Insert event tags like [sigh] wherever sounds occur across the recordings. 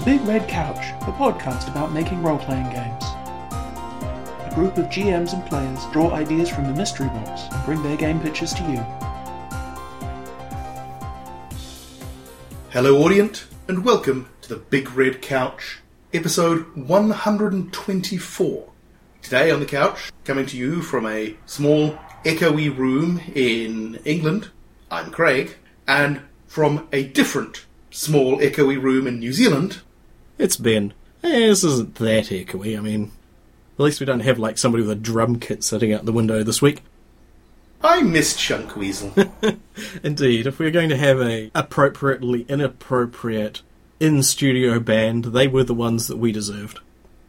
The Big Red Couch, a podcast about making role playing games. A group of GMs and players draw ideas from the mystery box and bring their game pitches to you. Hello, audience, and welcome to the Big Red Couch, episode 124. Today on the couch, coming to you from a small, echoey room in England, I'm Craig, and from a different, small, echoey room in New Zealand, It's Ben. Eh, this isn't that echoey. I mean, at least we don't have like somebody with a drum kit sitting out the window this week. I miss Chunk Weasel. [laughs] Indeed, if we're going to have a appropriately inappropriate in studio band, they were the ones that we deserved.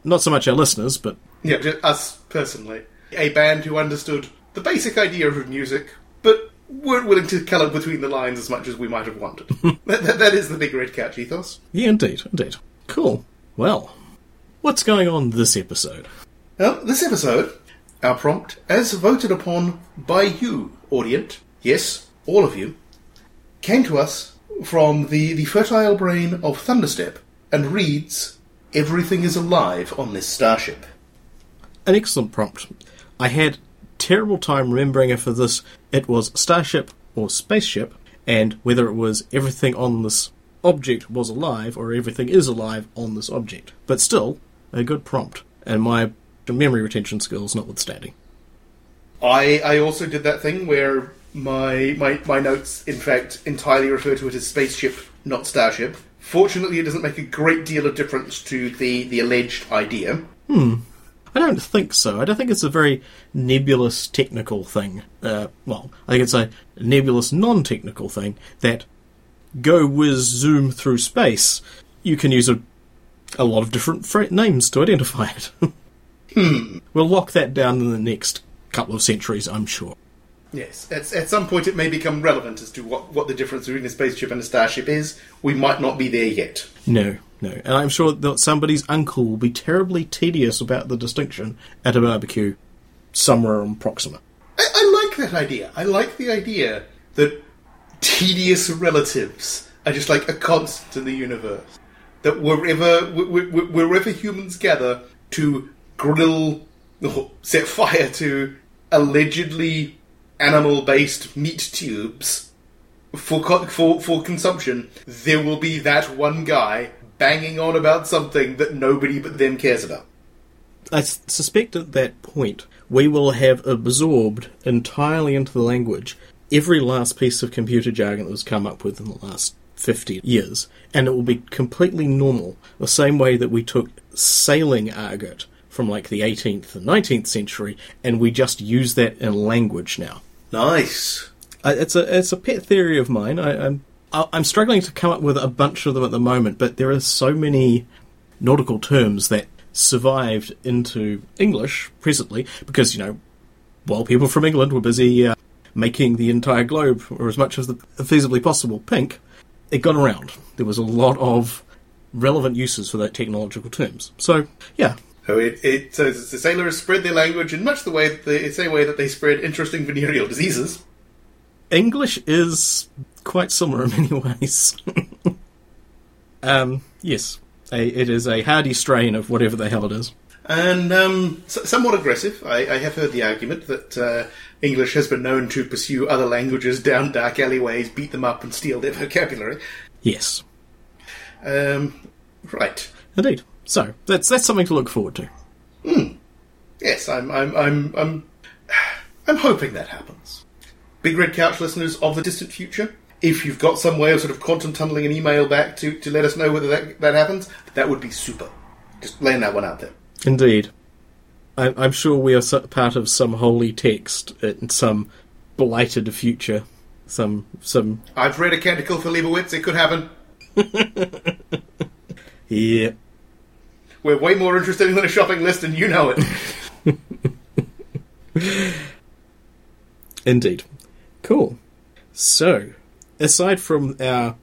Not so much our listeners, but yeah, us personally. A band who understood the basic idea of music, but weren't willing to colour between the lines as much as we might have wanted. [laughs] that, that- that is the Big Red Couch ethos. yeah, indeed, indeed. Cool. Well, what's going on this episode? Well, this episode, our prompt, as voted upon by you, audience, yes, all of you, came to us from the, the fertile brain of Thunderstep and reads Everything is alive on this starship. An excellent prompt. I had terrible time remembering if for this it was starship or spaceship, and whether it was everything on this object was alive or everything is alive on this object. But still, a good prompt, and my memory retention skills notwithstanding. I, I also did that thing where my, my, my notes, in fact, entirely refer to it as spaceship, not starship. Fortunately, it doesn't make a great deal of difference to the, the alleged idea. Hmm. I don't think so. I don't think it's a very nebulous technical thing. Uh, well, I think it's a nebulous non-technical thing that go whiz zoom through space. You can use a, a lot of different fra- names to identify it. [laughs] hmm. We'll lock that down in the next couple of centuries, I'm sure. Yes, at, at some point it may become relevant as to what, what the difference between a spaceship and a starship is. We might not be there yet. No, no. And I'm sure that somebody's uncle will be terribly tedious about the distinction at a barbecue somewhere in Proxima. I, I like that idea. I like the idea that tedious relatives are just like a constant in the universe. That wherever wh- wh- wherever humans gather to grill or set fire to allegedly animal-based meat tubes for for for consumption, there will be that one guy banging on about something that nobody but them cares about. I suspect at that point we will have absorbed entirely into the language every last piece of computer jargon that was come up with in the last 50 years, and it will be completely normal, the same way that we took sailing argot from like the 18th and 19th century, and we just use that in language now. Nice. I, it's a it's a pet theory of mine. I, I'm I'm struggling to come up with a bunch of them at the moment, but there are so many nautical terms that survived into English presently because you know while people from England were busy uh, making the entire globe or as much as the, feasibly possible pink, it got around. There was a lot of relevant uses for that technological terms. So yeah, So it, it so the sailors spread their language in much the way that the same way that they spread interesting venereal diseases. English is quite similar in many [laughs] ways. um, yes, a, it is a hardy strain of whatever the hell it is. And um, somewhat aggressive. I, I have heard the argument that uh, English has been known to pursue other languages down dark alleyways, beat them up, and steal their [laughs] vocabulary. Yes, Um, right. indeed. So that's that's something to look forward to. Yes, I'm, I'm, I'm, I'm, [sighs] I'm hoping that happens. Big Red Couch listeners of the distant future, if you've got some way of sort of quantum tunneling an email back to, to let us know whether that, that happens, that would be super. Just laying that one out there. Indeed, I, I'm sure we are part of some holy text in some blighted future. Some some I've read a canticle for Leibowitz, it could happen. [laughs] yeah. We're way more interesting than a shopping list, and you know it. [laughs] Indeed. Cool. So, aside from our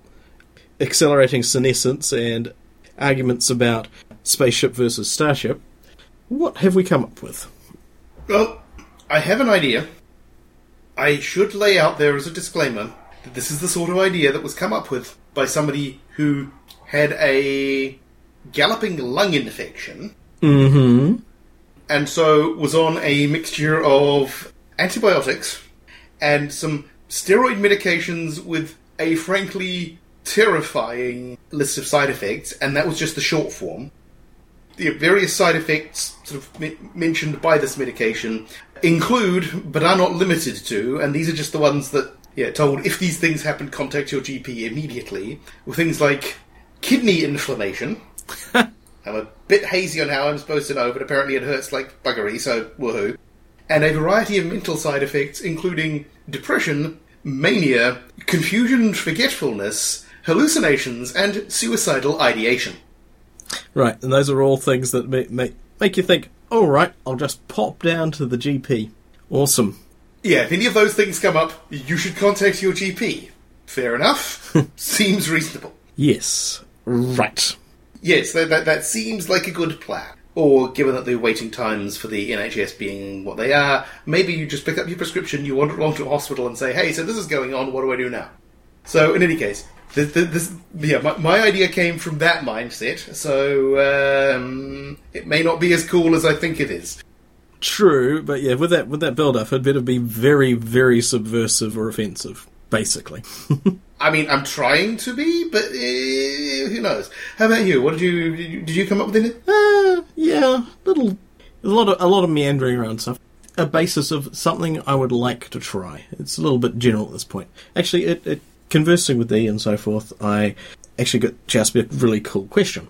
accelerating senescence and arguments about spaceship versus starship, what have we come up with? well, I have an idea. I should lay out there as a disclaimer that this is the sort of idea that was come up with by somebody who had a galloping lung infection, Mm-hmm. and so was on a mixture of antibiotics and some steroid medications with a frankly terrifying list of side effects, and that was just the short form. The various side effects sort of me- mentioned by this medication include, but are not limited to, and these are just the ones that, yeah, told if these things happen, contact your GP immediately, were things like kidney inflammation. [laughs] I'm a bit hazy on how I'm supposed to know, but apparently it hurts like buggery, so woohoo. And a variety of mental side effects, including depression, mania, confusion and forgetfulness, hallucinations, and suicidal ideation. Right, and those are all things that make make, make you think. All right, I'll just pop down to the GP. Awesome. Yeah, if any of those things come up, you should contact your GP. Fair enough. [laughs] seems reasonable. Yes. Right. Yes, that, that, that seems like a good plan. Or, given that the waiting times for the NHS being what they are, maybe you just pick up your prescription, you wander along to a hospital and say, hey, so this is going on, what do I do now? So, in any case, this, this, yeah, my, my idea came from that mindset, so um, it may not be as cool as I think it is. True, but yeah, with that with that build up, it'd better be very, very subversive or offensive, basically. [laughs] I mean, I'm trying to be, but uh, who knows? How about you? What did you did you, come up with anything? Uh, yeah, little, a lot of a lot of meandering around stuff. A basis of something I would like to try. It's a little bit general at this point. Actually, it, it conversing with thee and so forth, I actually got just a really cool question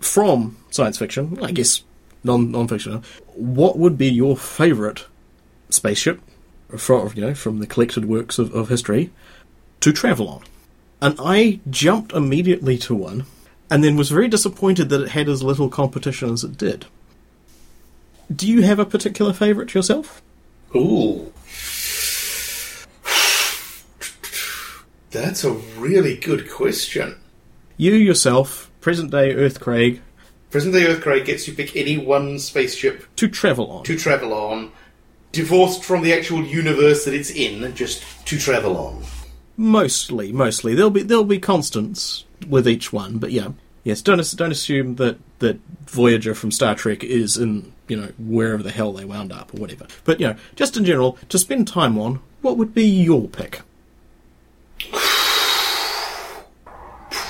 from science fiction. I guess non non fiction. What would be your favourite spaceship from you know from the collected works of, of history to travel on? And I jumped immediately to one and then was very disappointed that it had as little competition as it did. Do you have a particular favourite yourself? Ooh. That's a really good question. You yourself, present day Earth Craig, Present day Earth Craig gets you pick any one spaceship to travel on. to travel on, divorced from the actual universe that it's in, just to travel on. Mostly, mostly. There'll be there'll be constants with each one, but yeah. Yes, don't don't assume that, that Voyager from Star Trek is in, you know, wherever the hell they wound up or whatever. But you know, just in general, to spend time on, what would be your pick?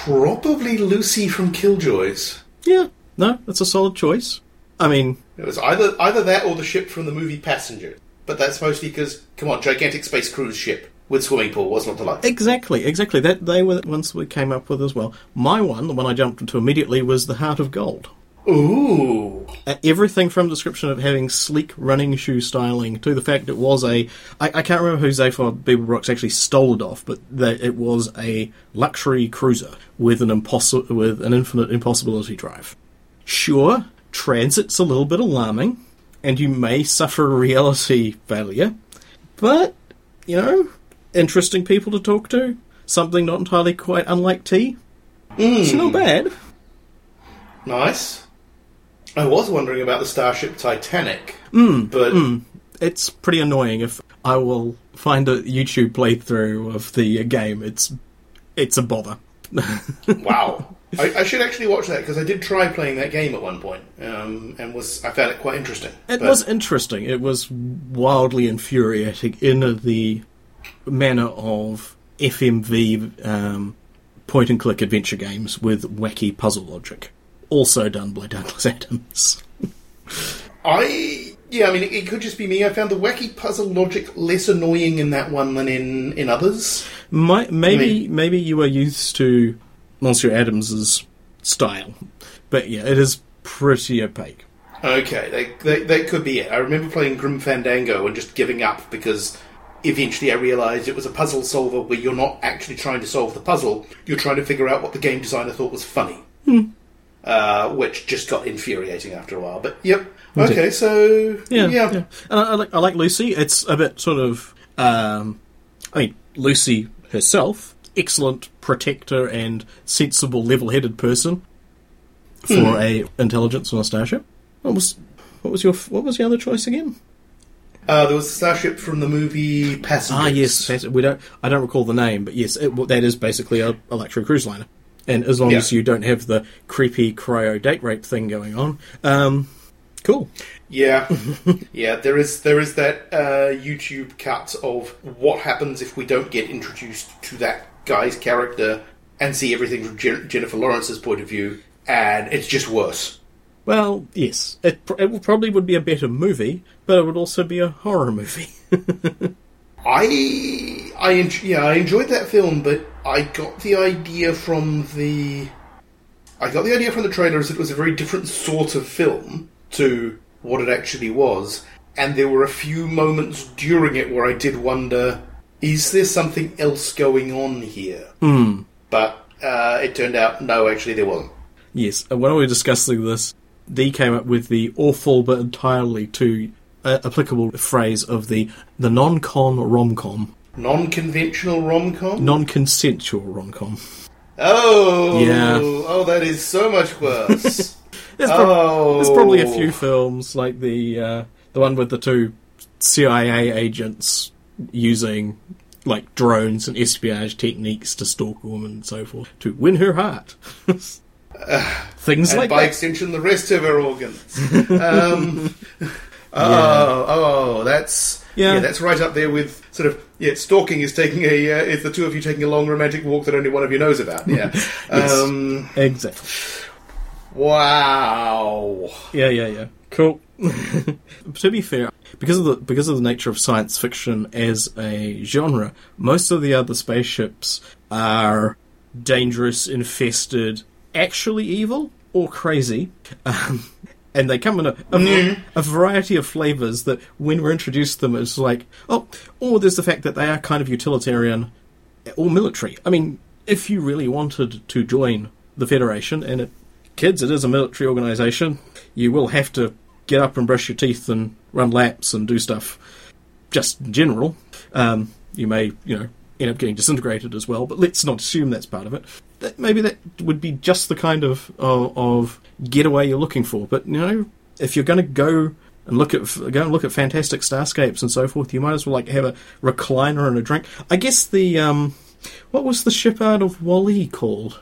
Probably Lucy from Killjoys. Yeah, no, that's a solid choice. I mean, It was either either that or the ship from the movie Passenger. But that's mostly because, come on, gigantic space cruise ship with swimming pool was not the luck. Exactly, exactly. That they were the ones we came up with as well. My one, the one I jumped into immediately, was the Heart of Gold. Ooh. Everything from description of having sleek running shoe styling to the fact it was a I, I can't remember who Zaphod Beeblebrox actually stole it off, but that it was a luxury cruiser with an impossi- with an infinite impossibility drive. Sure, transit's a little bit alarming, and you may suffer a reality failure, but you know, interesting people to talk to. Something not entirely quite unlike tea. It's not hmm. bad. Nice. I was wondering about the starship Titanic, but it's pretty annoying if I will find a YouTube playthrough of the game. It's it's a bother. [laughs] wow, I, I should actually watch that because I did try playing that game at one point, um, and was I found it quite interesting. It But- was interesting. It was wildly infuriating in the manner of FMV um, point and click adventure games with wacky puzzle logic. Also done by Douglas Adams. I yeah, I mean, it, it could just be me. I found the wacky puzzle logic less annoying in that one than in in others. My, maybe mean- maybe you are used to Monsieur Adams's style, but yeah, it is pretty opaque. Okay, that, that, that could be it. I remember playing Grim Fandango and just giving up because eventually I realised it was a puzzle solver where you're not actually trying to solve the puzzle, you're trying to figure out what the game designer thought was funny. Hmm. Uh, which just got infuriating after a while. But yep. Okay, so Yeah, yeah. And I, I like I like Lucy. It's a bit sort of, um, I mean, Lucy herself, excellent protector and sensible, level-headed person for a intelligence on a starship. What was what was your what was the other choice again? Uh, there was a starship from the movie Passengers. Ah, yes, we don't. I don't recall the name, but yes, it, that is basically a, a luxury cruise liner. And as long Yeah. as you don't have the creepy cryo date rape thing going on, um, cool. Yeah, [laughs] yeah. There is there is that uh, YouTube cut of what happens if we don't get introduced to that guy's character and see everything from Jen- Jennifer Lawrence's point of view, and it's just worse. Well, yes, it, pr- it probably would be a better movie, but it would also be a horror movie. [laughs] I I yeah I enjoyed that film, but I got the idea from the I got the idea from the trailers it was a very different sort of film to what it actually was, and there were a few moments during it where I did wonder, is there something else going on here? Hmm. But uh, it turned out no, actually there wasn't. Yes, and when we were discussing this, Dee came up with the awful but entirely too uh, applicable phrase of the the non-con rom-com, Non-conventional rom-com. non-consensual rom-com. Oh, Yeah. Oh, that is so much worse. [laughs] There's, prob- oh, there's probably a few films like the uh, the one with the two CIA agents using like drones and espionage techniques to stalk a woman and so forth to win her heart. [laughs] Things and like by that. extension, the rest of her organs. [laughs] um, oh, oh, that's Yeah. yeah. that's right up there with sort of yeah. Stalking is taking a uh, is the two of you taking a long romantic walk that only one of you knows about. [laughs] Yeah. um, Exactly. wow. Yeah, yeah, yeah. Cool. [laughs] to be fair, because of the because of the nature of science fiction as a genre, most of the other spaceships are dangerous, infested, actually evil or crazy. Um, and they come in a, a, a variety of flavors that when we're introduced to them it's like oh or there's the fact that they are kind of utilitarian or military. I mean if you really wanted to join the federation and it, kids it is a military organization you will have to get up and brush your teeth and run laps and do stuff just in general. Um, you may you know end up getting disintegrated as well but let's not assume that's part of it that, maybe that would be just the kind of, of of getaway you're looking for. But you know if you're going to go and look at go and look at fantastic starscapes and so forth you might as well like have a recliner and a drink. I guess the um what was the ship out of WALL-E called?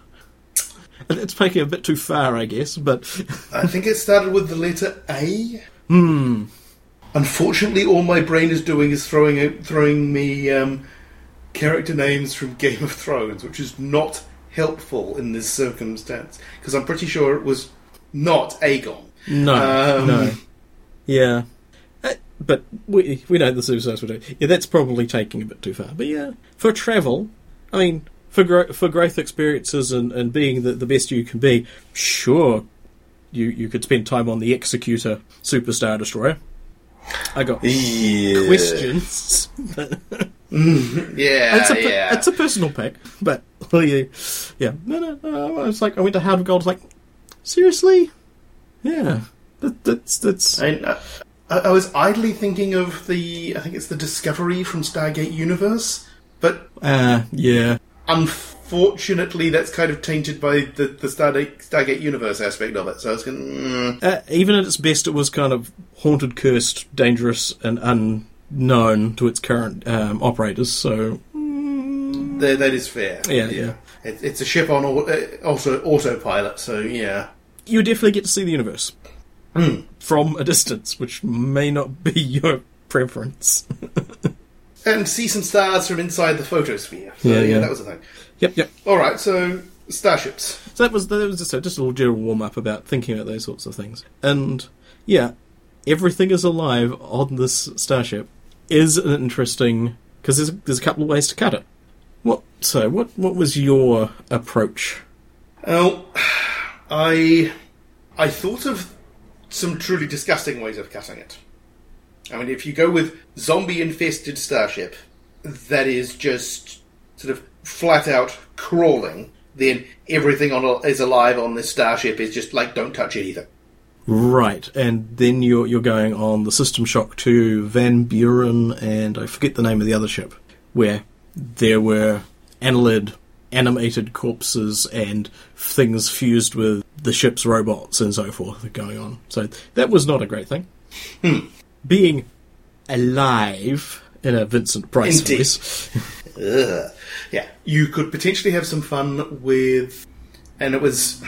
[laughs] It's taking a bit too far i guess but [laughs] I think it started with the letter A. hmm. Unfortunately, all my brain is doing is throwing throwing me um, character names from Game of Thrones, which is not helpful in this circumstance because I'm pretty sure it was not Aegon. No, Um, no. Yeah. Uh, but we we know the Suicide Squad. do. Yeah, that's probably taking a bit too far. But yeah, for travel, I mean, for gro- for growth experiences and, and being the, the best you can be, sure, you you could spend time on the Executor Superstar Destroyer. I got Yeah. questions. [laughs] Yeah, it's a yeah. it's a personal pick, but well, yeah, yeah. No, no, no. It's like I went to Heart of Gold. It's like seriously, yeah. That, that's that's I, mean, uh, I, I was idly thinking of the, I think it's the Discovery from Stargate Universe, but uh yeah. unfortunately that's kind of tainted by the, the Stargate, Stargate Universe aspect of it. So I was going, mm, Uh, even at its best, it was kind of haunted, cursed, dangerous, and unknown to its current um, operators. So that, that is fair. yeah, yeah. It, it's a ship on au- uh, also autopilot, so yeah. You definitely get to see the universe Hmm. from a distance, which may not be [laughs] your preference. And see some stars from inside the photosphere. So Yeah, yeah, yeah. that was the thing. yep, yep. Alright, so starships. So that was that was just a, just a little general warm up about thinking about those sorts of things. And yeah, everything is alive on this starship is an interesting because there's there's a couple of ways to cut it. What so what what was your approach? Oh, I I thought of some truly disgusting ways of cutting it. I mean, if you go with zombie-infested starship, that is just sort of flat out crawling. Then everything on is alive on this starship is just like don't touch anything. Right, and then you're you're going on the System Shock 2 Von Braun, and I forget the name of the other ship, where there were annelid, animated corpses and things fused with the ship's robots and so forth going on. So that was not a great thing. Hmm. Being alive in a Vincent Price Indeed. voice. [laughs] Yeah, you could potentially have some fun with and it was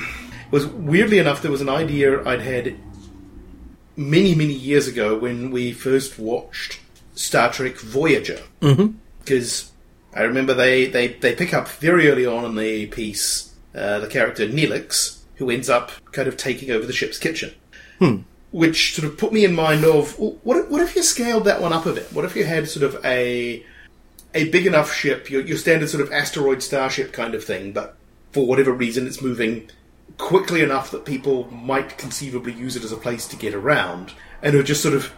was weirdly enough there was an idea I'd had many many years ago when we first watched Star Trek Voyager. Because I remember they, they they pick up very early on in the piece uh, the character Neelix who ends up kind of taking over the ship's kitchen. Which sort of put me in mind of well, what if, what if you scaled that one up a bit? What if you had sort of a a big enough ship, your, your standard sort of asteroid starship kind of thing, but for whatever reason it's moving quickly enough that people might conceivably use it as a place to get around, and would just sort of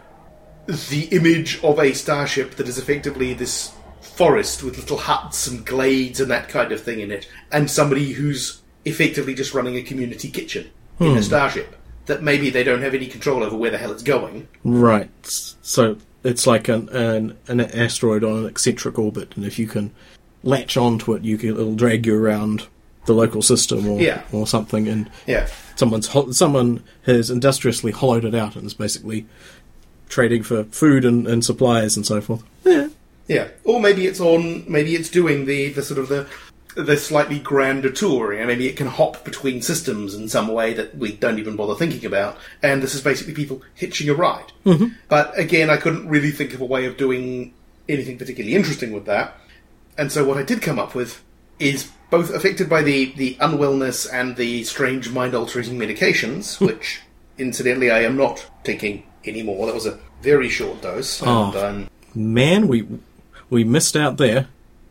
the image of a starship that is effectively this forest with little huts and glades and that kind of thing in it, and somebody who's effectively just running a community kitchen in a hmm. starship that maybe they don't have any control over where the hell it's going. Right. So it's like an, an an asteroid on an eccentric orbit, and if you can latch onto it, you can it'll drag you around the local system or Yeah. or something, and Yeah. someone's ho- someone has industriously hollowed it out and is basically trading for food and, and supplies and so forth. Yeah. Yeah, or maybe it's on. Maybe it's doing the the sort of the the slightly grander tour. You know, maybe it can hop between systems in some way that we don't even bother thinking about. And this is basically people hitching a ride. Mm-hmm. But again, I couldn't really think of a way of doing anything particularly interesting with that. And so what I did come up with is both affected by the the unwellness and the strange mind altering medications, which incidentally I am not taking anymore. That was a very short dose. Oh. And, um, Man, we we missed out there.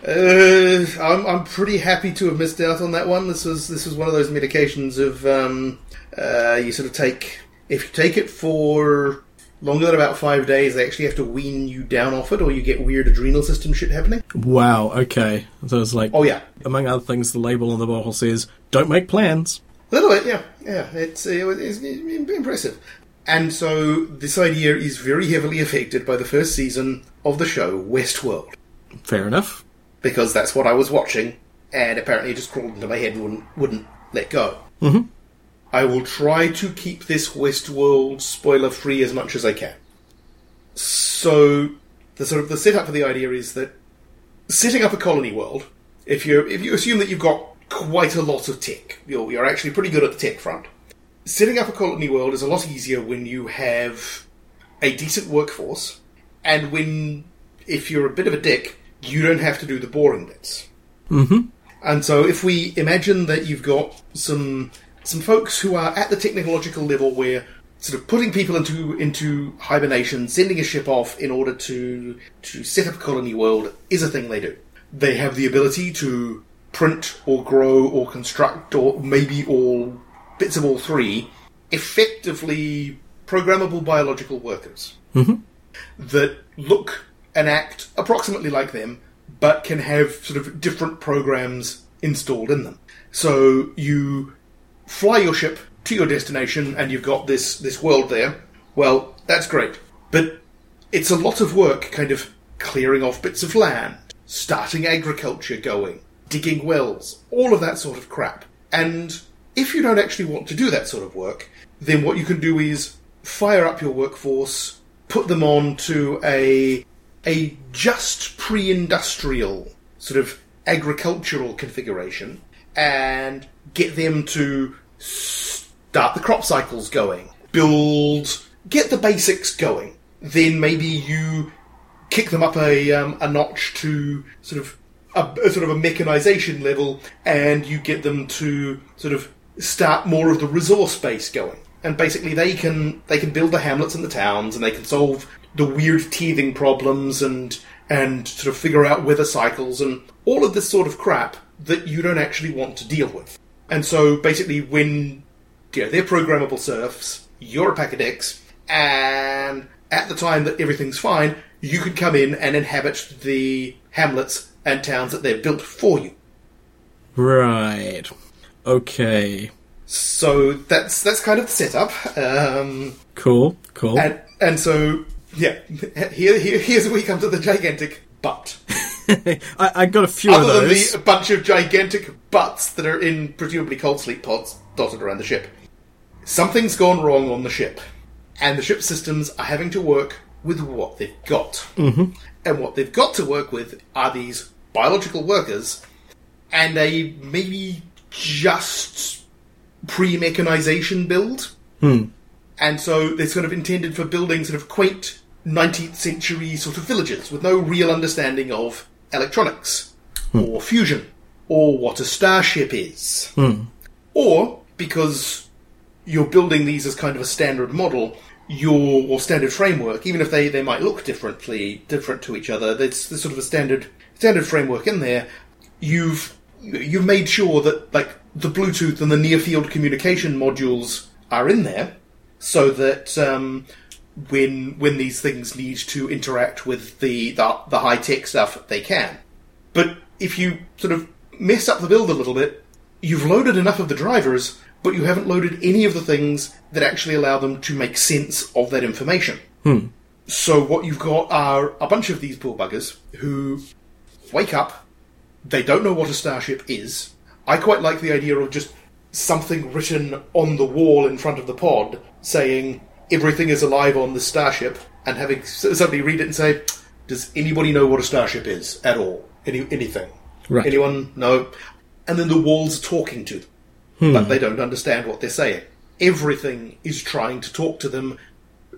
Uh, I'm I'm pretty happy to have missed out on that one. This was this was one of those medications of um, uh, you sort of take if you take it for longer than about five days, they actually have to wean you down off it, or you get weird adrenal system shit happening. Wow. Okay. So it's like, Oh yeah, among other things, the label on the bottle says, "Don't make plans." a little bit. Yeah, yeah. It's it was it's, it's impressive. And so this idea is very heavily affected by the first season of the show Westworld. Fair enough. because that's what I was watching, and apparently it just crawled into my head and wouldn't, wouldn't let go. Mm-hmm. I will try to keep this Westworld spoiler free as much as I can. So, the sort of the setup for the idea is that setting up a colony world, if you if you assume that you've got quite a lot of tech, you're, you're actually pretty good at the tech front. Setting up a colony world is a lot easier when you have a decent workforce, and when if you're a bit of a dick, you don't have to do the boring bits. Mm-hmm. And so, if we imagine that you've got some some folks who are at the technological level where sort of putting people into into hibernation, sending a ship off in order to to set up a colony world is a thing they do. They have the ability to print or grow or construct or maybe all bits of all three effectively programmable biological workers mm-hmm. that look and act approximately like them, but can have sort of different programs installed in them. So you fly your ship to your destination, and you've got this this world there. Well, that's great, but it's a lot of work, kind of clearing off bits of land, starting agriculture going, digging wells, all of that sort of crap. And if you don't actually want to do that sort of work, then what you can do is fire up your workforce, put them on to a a just pre-industrial sort of agricultural configuration and get them to start the crop cycles going, build, get the basics going. Then maybe you kick them up a um, a notch to sort of a, a sort of a mechanization level, and you get them to sort of start more of the resource base going. And basically, they can they can build the hamlets and the towns, and they can solve the weird teething problems and and sort of figure out weather cycles and all of this sort of crap that you don't actually want to deal with. And so, basically, when you know, they're programmable serfs, you're a pack of dicks, and at the time that everything's fine, you can come in and inhabit the hamlets and towns that they've built for you. Right. Okay. So that's that's kind of the setup. Um, Cool. Cool. and and so yeah, [laughs] here, here here's where we come to the gigantic butt. [laughs] I, I got a few of Other than the bunch of gigantic butts that are in presumably cold sleep pods dotted around the ship. Something's gone wrong on the ship, and the ship systems are having to work with what they've got. Mm-hmm. And what they've got to work with are these biological workers and a maybe just pre-mechanization build. And so they're sort of intended for building sort of quaint 19th century sort of villages with no real understanding of electronics or fusion or what a starship is. Or because you're building these as kind of a standard model, your or standard framework, even if they, they might look differently different to each other, there's, there's sort of a standard standard framework in there. You've you've made sure that like the Bluetooth and the near field communication modules are in there, so that um, when when these things need to interact with the the, the high tech stuff, they can. But if you sort of mess up the build a little bit, you've loaded enough of the drivers, but you haven't loaded any of the things that actually allow them to make sense of that information. Hmm. So what you've got are a bunch of these poor buggers who wake up, they don't know what a starship is. I quite like the idea of just something written on the wall in front of the pod saying everything is alive on the starship, and having somebody read it and say, "Does anybody know what a starship is at all? Any anything? Right. Anyone? No." And then the walls are talking to them, but hmm. they don't understand what they're saying. Everything is trying to talk to them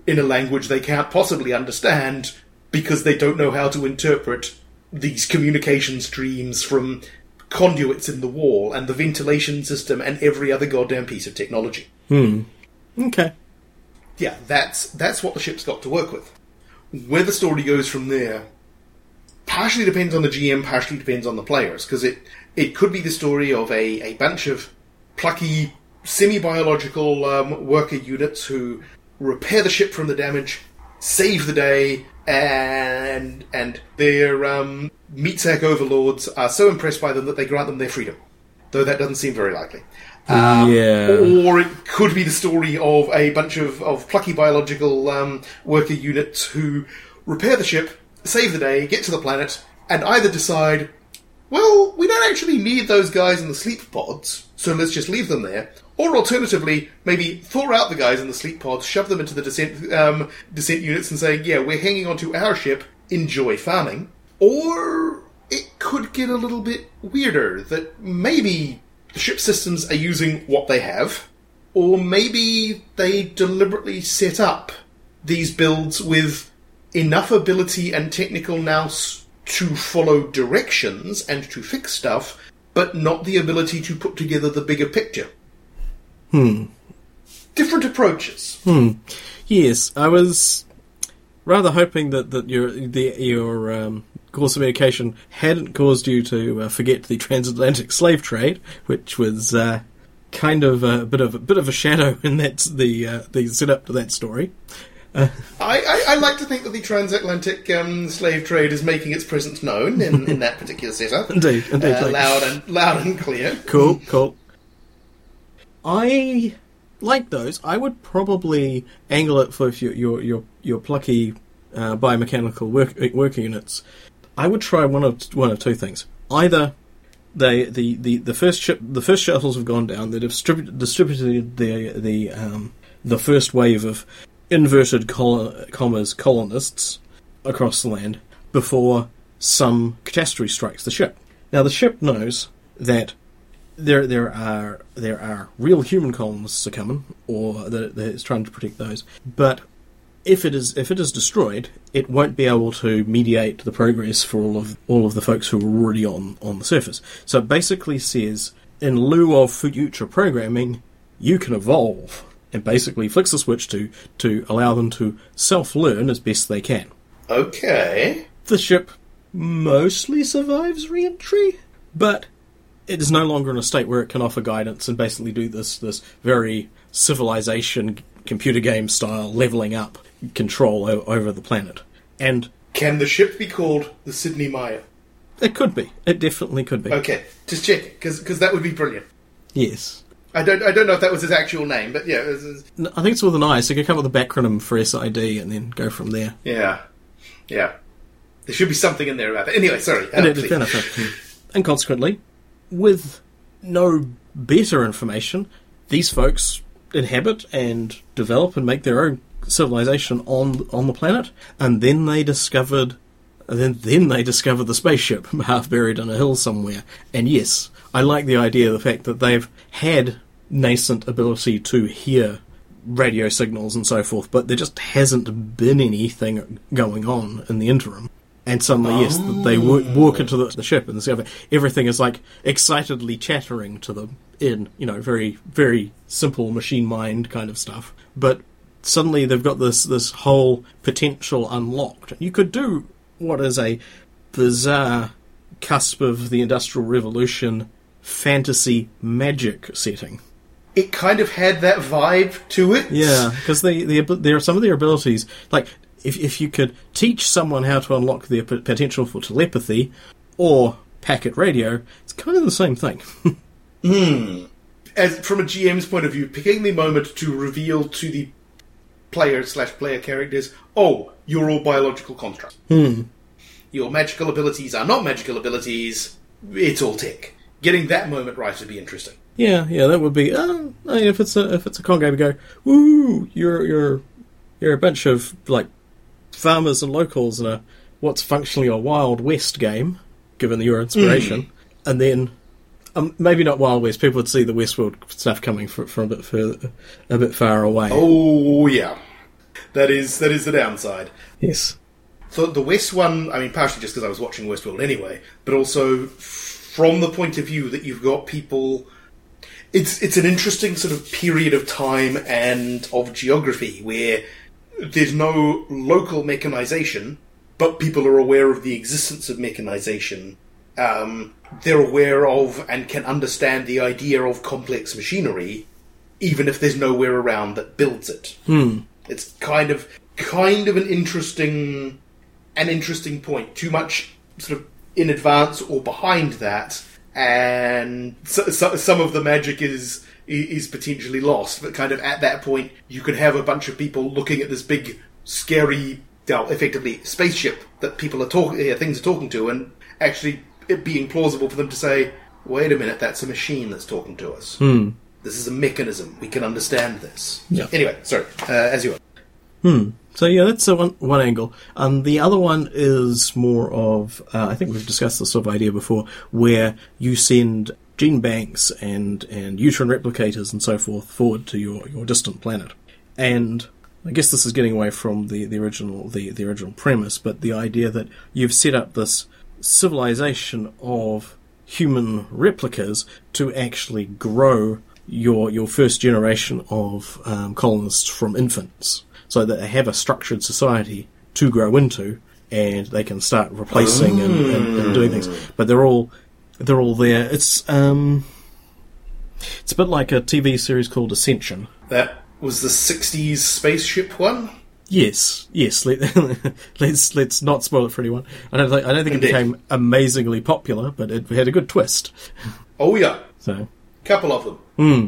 in a language they can't possibly understand because they don't know how to interpret these communication streams from conduits in the wall and the ventilation system and every other goddamn piece of technology. Hmm. Okay. Yeah, that's that's what the ship's got to work with. Where the story goes from there partially depends on the GM, partially depends on the players, because it it could be the story of a, a bunch of plucky semi biological um, worker units who repair the ship from the damage, save the day, and and their um, meat sack overlords are so impressed by them that they grant them their freedom. Though that doesn't seem very likely. Um, Yeah. Or it could be the story of a bunch of, of plucky biological um, worker units who repair the ship, save the day, get to the planet, and either decide, well, we don't actually need those guys in the sleep pods, so let's just leave them there. Or alternatively, maybe thaw out the guys in the sleep pods, shove them into the descent um, descent units, and say, "Yeah, we're hanging on to our ship. Enjoy farming." Or it could get a little bit weirder that maybe the ship systems are using what they have, or maybe they deliberately set up these builds with enough ability and technical nous to follow directions and to fix stuff, but not the ability to put together the bigger picture. Hmm. Different approaches. Hmm. Yes, I was rather hoping that, that your the, your um, course of education hadn't caused you to uh, forget the transatlantic [laughs] slave trade, which was uh, kind of a bit of a bit of a shadow [laughs] in that the uh, the setup to that story. I, I, I like to think that the transatlantic um, slave trade is making its presence known in, [laughs] in that particular setup. Indeed, indeed, Uh, like- loud and loud and clear. Cool, cool. I like those. I would probably angle it for your your your, your plucky uh, biomechanical work worker units. I would try one of one of two things. Either they the, the, the first ship the first shuttles have gone down. They've distributed distributed the the um, the first wave of inverted col- commas colonists across the land before some catastrophe strikes the ship. Now the ship knows that there there are there are real human colonists are coming, or that it's trying to protect those. But if it is if it is destroyed, it won't be able to mediate the progress for all of all of the folks who are already on on the surface. So it basically says, in lieu of future programming, you can evolve, and basically flicks the switch to to allow them to self learn as best they can. Okay. The ship mostly survives re-entry, but it is no longer in a state where it can offer guidance and basically do this this very civilization computer game style leveling up control o- over the planet. And Can the ship be called the Sid Meier? it could be. It definitely could be. Okay, just check because that would be brilliant. Yes. I don't I don't know if that was his actual name, but yeah, it was- N- I think it's with an I, so you can come up with a backronym for SID and then go from there. yeah, yeah. There should be something in there about that. Anyway, sorry. And, it- and- and consequently, with no better information, these folks inhabit and develop and make their own civilization on on the planet, and then they discovered, then then they discovered the spaceship [laughs] half buried in a hill somewhere. And yes, I like the idea of the fact that they've had nascent ability to hear radio signals and so forth, but there just hasn't been anything going on in the interim. And suddenly, yes, they wa- walk into the, the ship and discover everything is like excitedly chattering to them in, you know, very, very simple machine mind kind of stuff. But suddenly they've got this, this whole potential unlocked. You could do what is a bizarre cusp of the Industrial Revolution fantasy magic setting. It kind of had that vibe to it. Yeah, because the, the there are some of their abilities like if if you could teach someone how to unlock their p- potential for telepathy or packet radio, it's kind of the same thing. [laughs] Hmm. As from a GM's point of view, picking the moment to reveal to the player slash player characters, oh, you're all biological constructs. Your magical abilities are not magical abilities. It's all tech. Getting that moment right would be interesting. yeah, yeah, that would be. Uh, I mean, if it's a if it's a con game, you go, woo, you're you're you're a bunch of like farmers and locals in a what's functionally a Wild West game, given your inspiration, and then. Um, maybe not Wild West. People would see the Westworld stuff coming from, from a bit further, a bit far away. Oh yeah, that is that is the downside. yes. So the West one, I mean, partially just because I was watching Westworld anyway, but also from the point of view that you've got people. It's it's an interesting sort of period of time and of geography where there's no local mechanization, but people are aware of the existence of mechanization. Um, they're aware of and can understand the idea of complex machinery, even if there's nowhere around that builds it. It's kind of kind of an interesting an interesting point. Too much sort of in advance or behind that, and so, so, some of the magic is is potentially lost. But kind of at that point, you could have a bunch of people looking at this big, scary, well, effectively spaceship that people are talking, yeah, things are talking to, and actually it being plausible for them to say, "Wait a minute, that's a machine that's talking to us." This is a mechanism. We can understand this. Yeah. Anyway, sorry. Uh, as you were. So yeah, that's one one angle. Um, the other one is more of uh, I think we've discussed this sort of idea before, where you send gene banks and and uterine replicators and so forth forward to your your distant planet, and I guess this is getting away from the, the original the, the original premise, but the idea that you've set up this civilization of human replicas to actually grow your your first generation of um, colonists from infants, so that they have a structured society to grow into, and they can start replacing and, and, and doing things. But they're all they're all there. It's um, it's a bit like a TV series called Ascension. That was the '60s spaceship one. Yes, yes. Let, [laughs] let's let's not spoil it for anyone. I don't think I don't think Indeed. it became amazingly popular, but it had a good twist. Oh yeah, So couple of them. Hmm.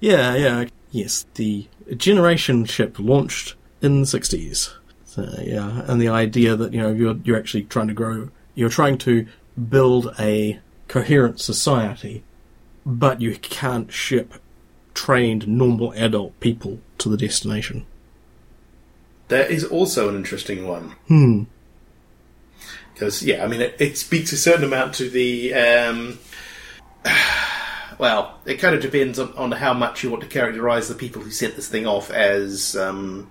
yeah, yeah, yes. The generation ship launched in the sixties. So yeah, and the idea that you know you're you're actually trying to grow, you're trying to build a coherent society, but you can't ship trained normal adult people to the destination. That is also an interesting one. Hmm. Because yeah, I mean, it, it speaks a certain amount to the. Um, [sighs] well, it kind of depends on, on how much you want to characterize the people who sent this thing off as um,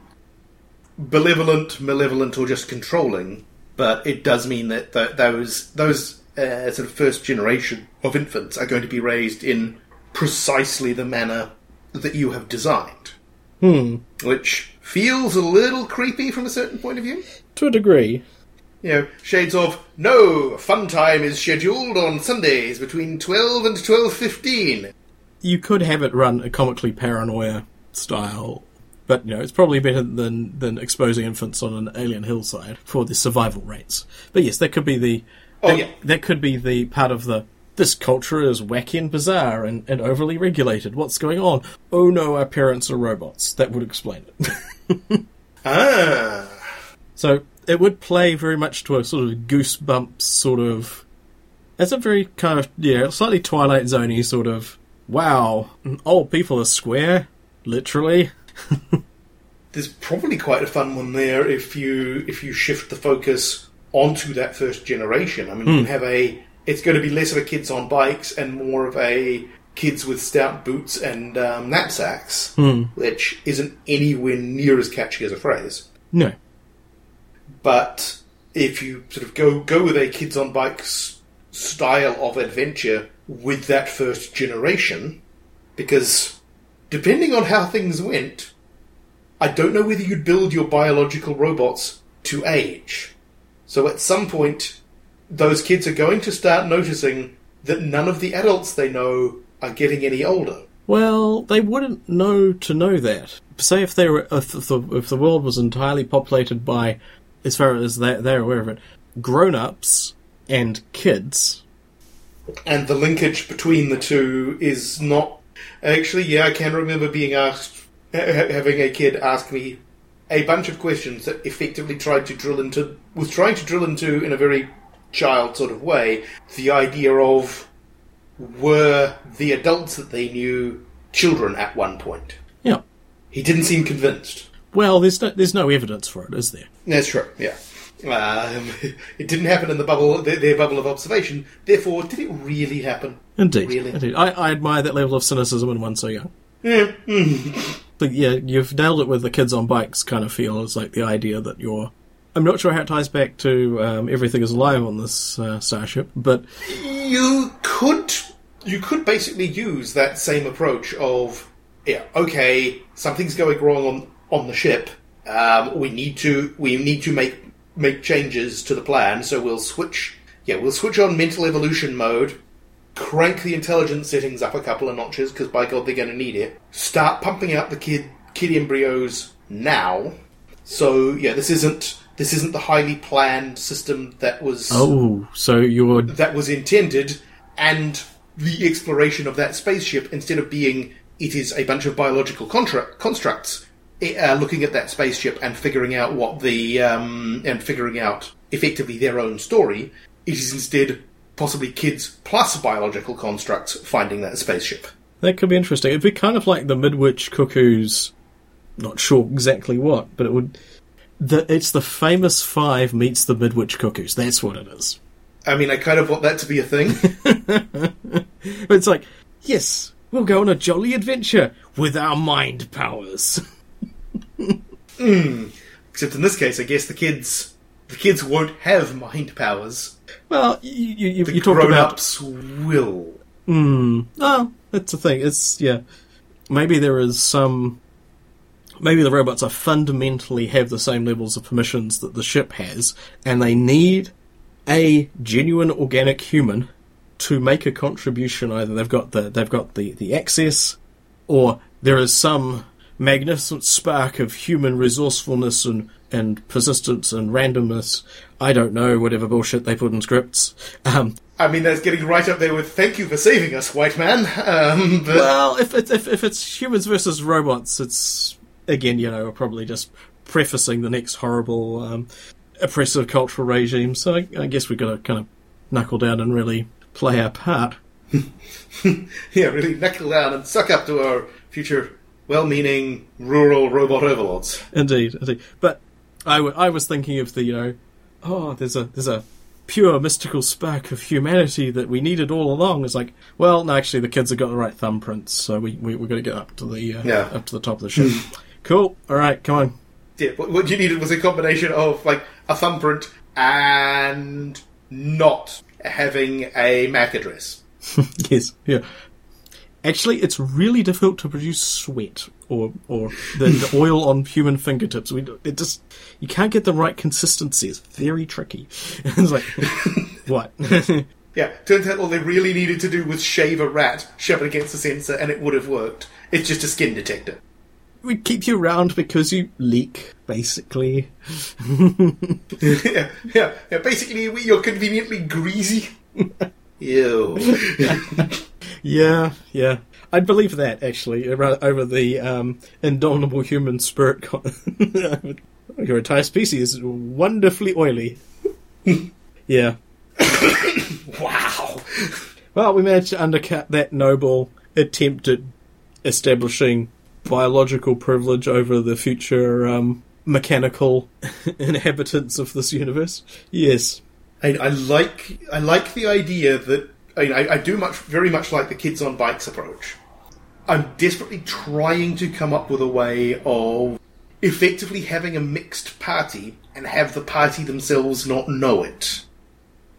benevolent, malevolent, or just controlling. But it does mean that th- those those uh, sort of first generation of infants are going to be raised in precisely the manner that you have designed. Which feels a little creepy from a certain point of view. To a degree, You know, shades of no fun time is scheduled on Sundays between twelve and twelve fifteen. you could have it run a comically paranoia style, but you know it's probably better than than exposing infants on an alien hillside for the survival rates. But yes, that could be the Oh, that, yeah. that could be the part of the this culture is wacky and bizarre and, and overly regulated. What's going on? Oh no, our parents are robots. That would explain it. [laughs] [laughs] Ah, So it would play very much to a sort of goosebumps sort of. It's a very kind of yeah, slightly Twilight Zoney sort of. Wow, old people are square, literally. [laughs] there's probably quite a fun one there if you if you shift the focus onto that first generation. I mean, you can have a. It's going to be less of a kids on bikes and more of a kids with stout boots and um, knapsacks, Hmm. which isn't anywhere near as catchy as a phrase. No. But if you sort of go go with a kids on bikes style of adventure with that first generation, because depending on how things went, I don't know whether you'd build your biological robots to age. So at some point, those kids are going to start noticing that none of the adults they know are getting any older. Well, they wouldn't know to know that. Say if they were, if the, if the world was entirely populated by, as far as they're, they're aware of it, grown-ups and kids. and the linkage between the two is not actually yeah i can remember being asked ha- ha- having a kid ask me a bunch of questions that effectively tried to drill into was trying to drill into in a very child sort of way the idea of were the adults that they knew children at one point Yeah. he didn't seem convinced Well, there's no, there's no evidence for it, is there? that's true yeah um, [laughs] it didn't happen in the bubble their, their bubble of observation therefore did it really happen Indeed. Really? Indeed. I, I admire that level of cynicism in one so young. yeah. mm. [laughs] But yeah, you've nailed it with the kids on bikes kind of feel. It's like the idea that you're. I'm not sure how it ties back to um, everything is alive on this uh, starship, but you could you could basically use that same approach of yeah okay something's going wrong on on the ship. Um, we need to we need to make make changes to the plan so we'll switch yeah we'll switch on mental evolution mode crank the intelligence settings up a couple of notches because by god they're going to need it. Start pumping out the kid kid embryos now. So yeah this isn't this isn't the highly planned system that was oh, so you're that was intended and the exploration of that spaceship instead of being it is a bunch of biological contra- constructs eh, uh, looking at that spaceship and figuring out what the um, and figuring out effectively their own story it is instead possibly kids plus biological constructs finding that spaceship That could be interesting. It'd be kind of like the Midwich Cuckoos. Not sure exactly what, but it would. The, it's the famous five meets the Midwich Cuckoos. That's what it is. i mean i kind of want that to be a thing [laughs] But it's like, yes, we'll go on a jolly adventure with our mind powers. [laughs] except in this case i guess the kids the kids won't have mind powers Well, you you, you, the you talked about grown-ups will Hmm. Oh, that's the thing. It's yeah. Maybe there is some. Maybe the robots are fundamentally have the same levels of permissions that the ship has, and they need a genuine organic human to make a contribution. Either they've got the they've got the the access, or there is some magnificent spark of human resourcefulness and and persistence and randomness. I don't know whatever bullshit they put in scripts. Um, I mean, that's getting right up there with "Thank you for saving us, white man." [laughs] Um, but Well, if if, if it's humans versus robots, it's again, you know, we're probably just prefacing the next horrible um, oppressive cultural regime. So I, I guess we've got to kind of knuckle down and really play our part. [laughs] yeah, really knuckle down and suck up to our future well-meaning rural robot overlords. Indeed, indeed. But I, w- I was thinking of the you know, oh, there's a there's a pure mystical spark of humanity that we needed all along. It's like, well, no, actually, the kids have got the right thumbprints, so we we we got to get up to the uh, Yeah. up to the top of the ship. [laughs] cool. All right, come on. Yeah, what, what you needed was a combination of like a thumbprint and not having a MAC address. [laughs] yes, yeah. Actually, it's really difficult to produce sweat or or the, the [laughs] oil on human fingertips. We it just you can't get the right consistency. It's very tricky. [laughs] it's like what? Yeah, turns out all they really needed to do was shave a rat, shove it against the sensor, and it would have worked. It's just a skin detector. We keep you around because you leak, basically. [laughs] yeah, yeah, yeah. Basically, we- you're conveniently greasy. Ew. [laughs] Yeah, yeah. I'd believe that actually over over the um, indomitable human spirit. Con- [laughs] Your entire species is wonderfully oily. yeah. wow. Well, we managed to undercut that noble attempt at establishing biological privilege over the future um, mechanical [laughs] inhabitants of this universe. Yes. I, I like I like the idea that I, mean, I, I do much, very much like the kids on bikes approach. I'm desperately trying to come up with a way of effectively having a mixed party and have the party themselves not know it.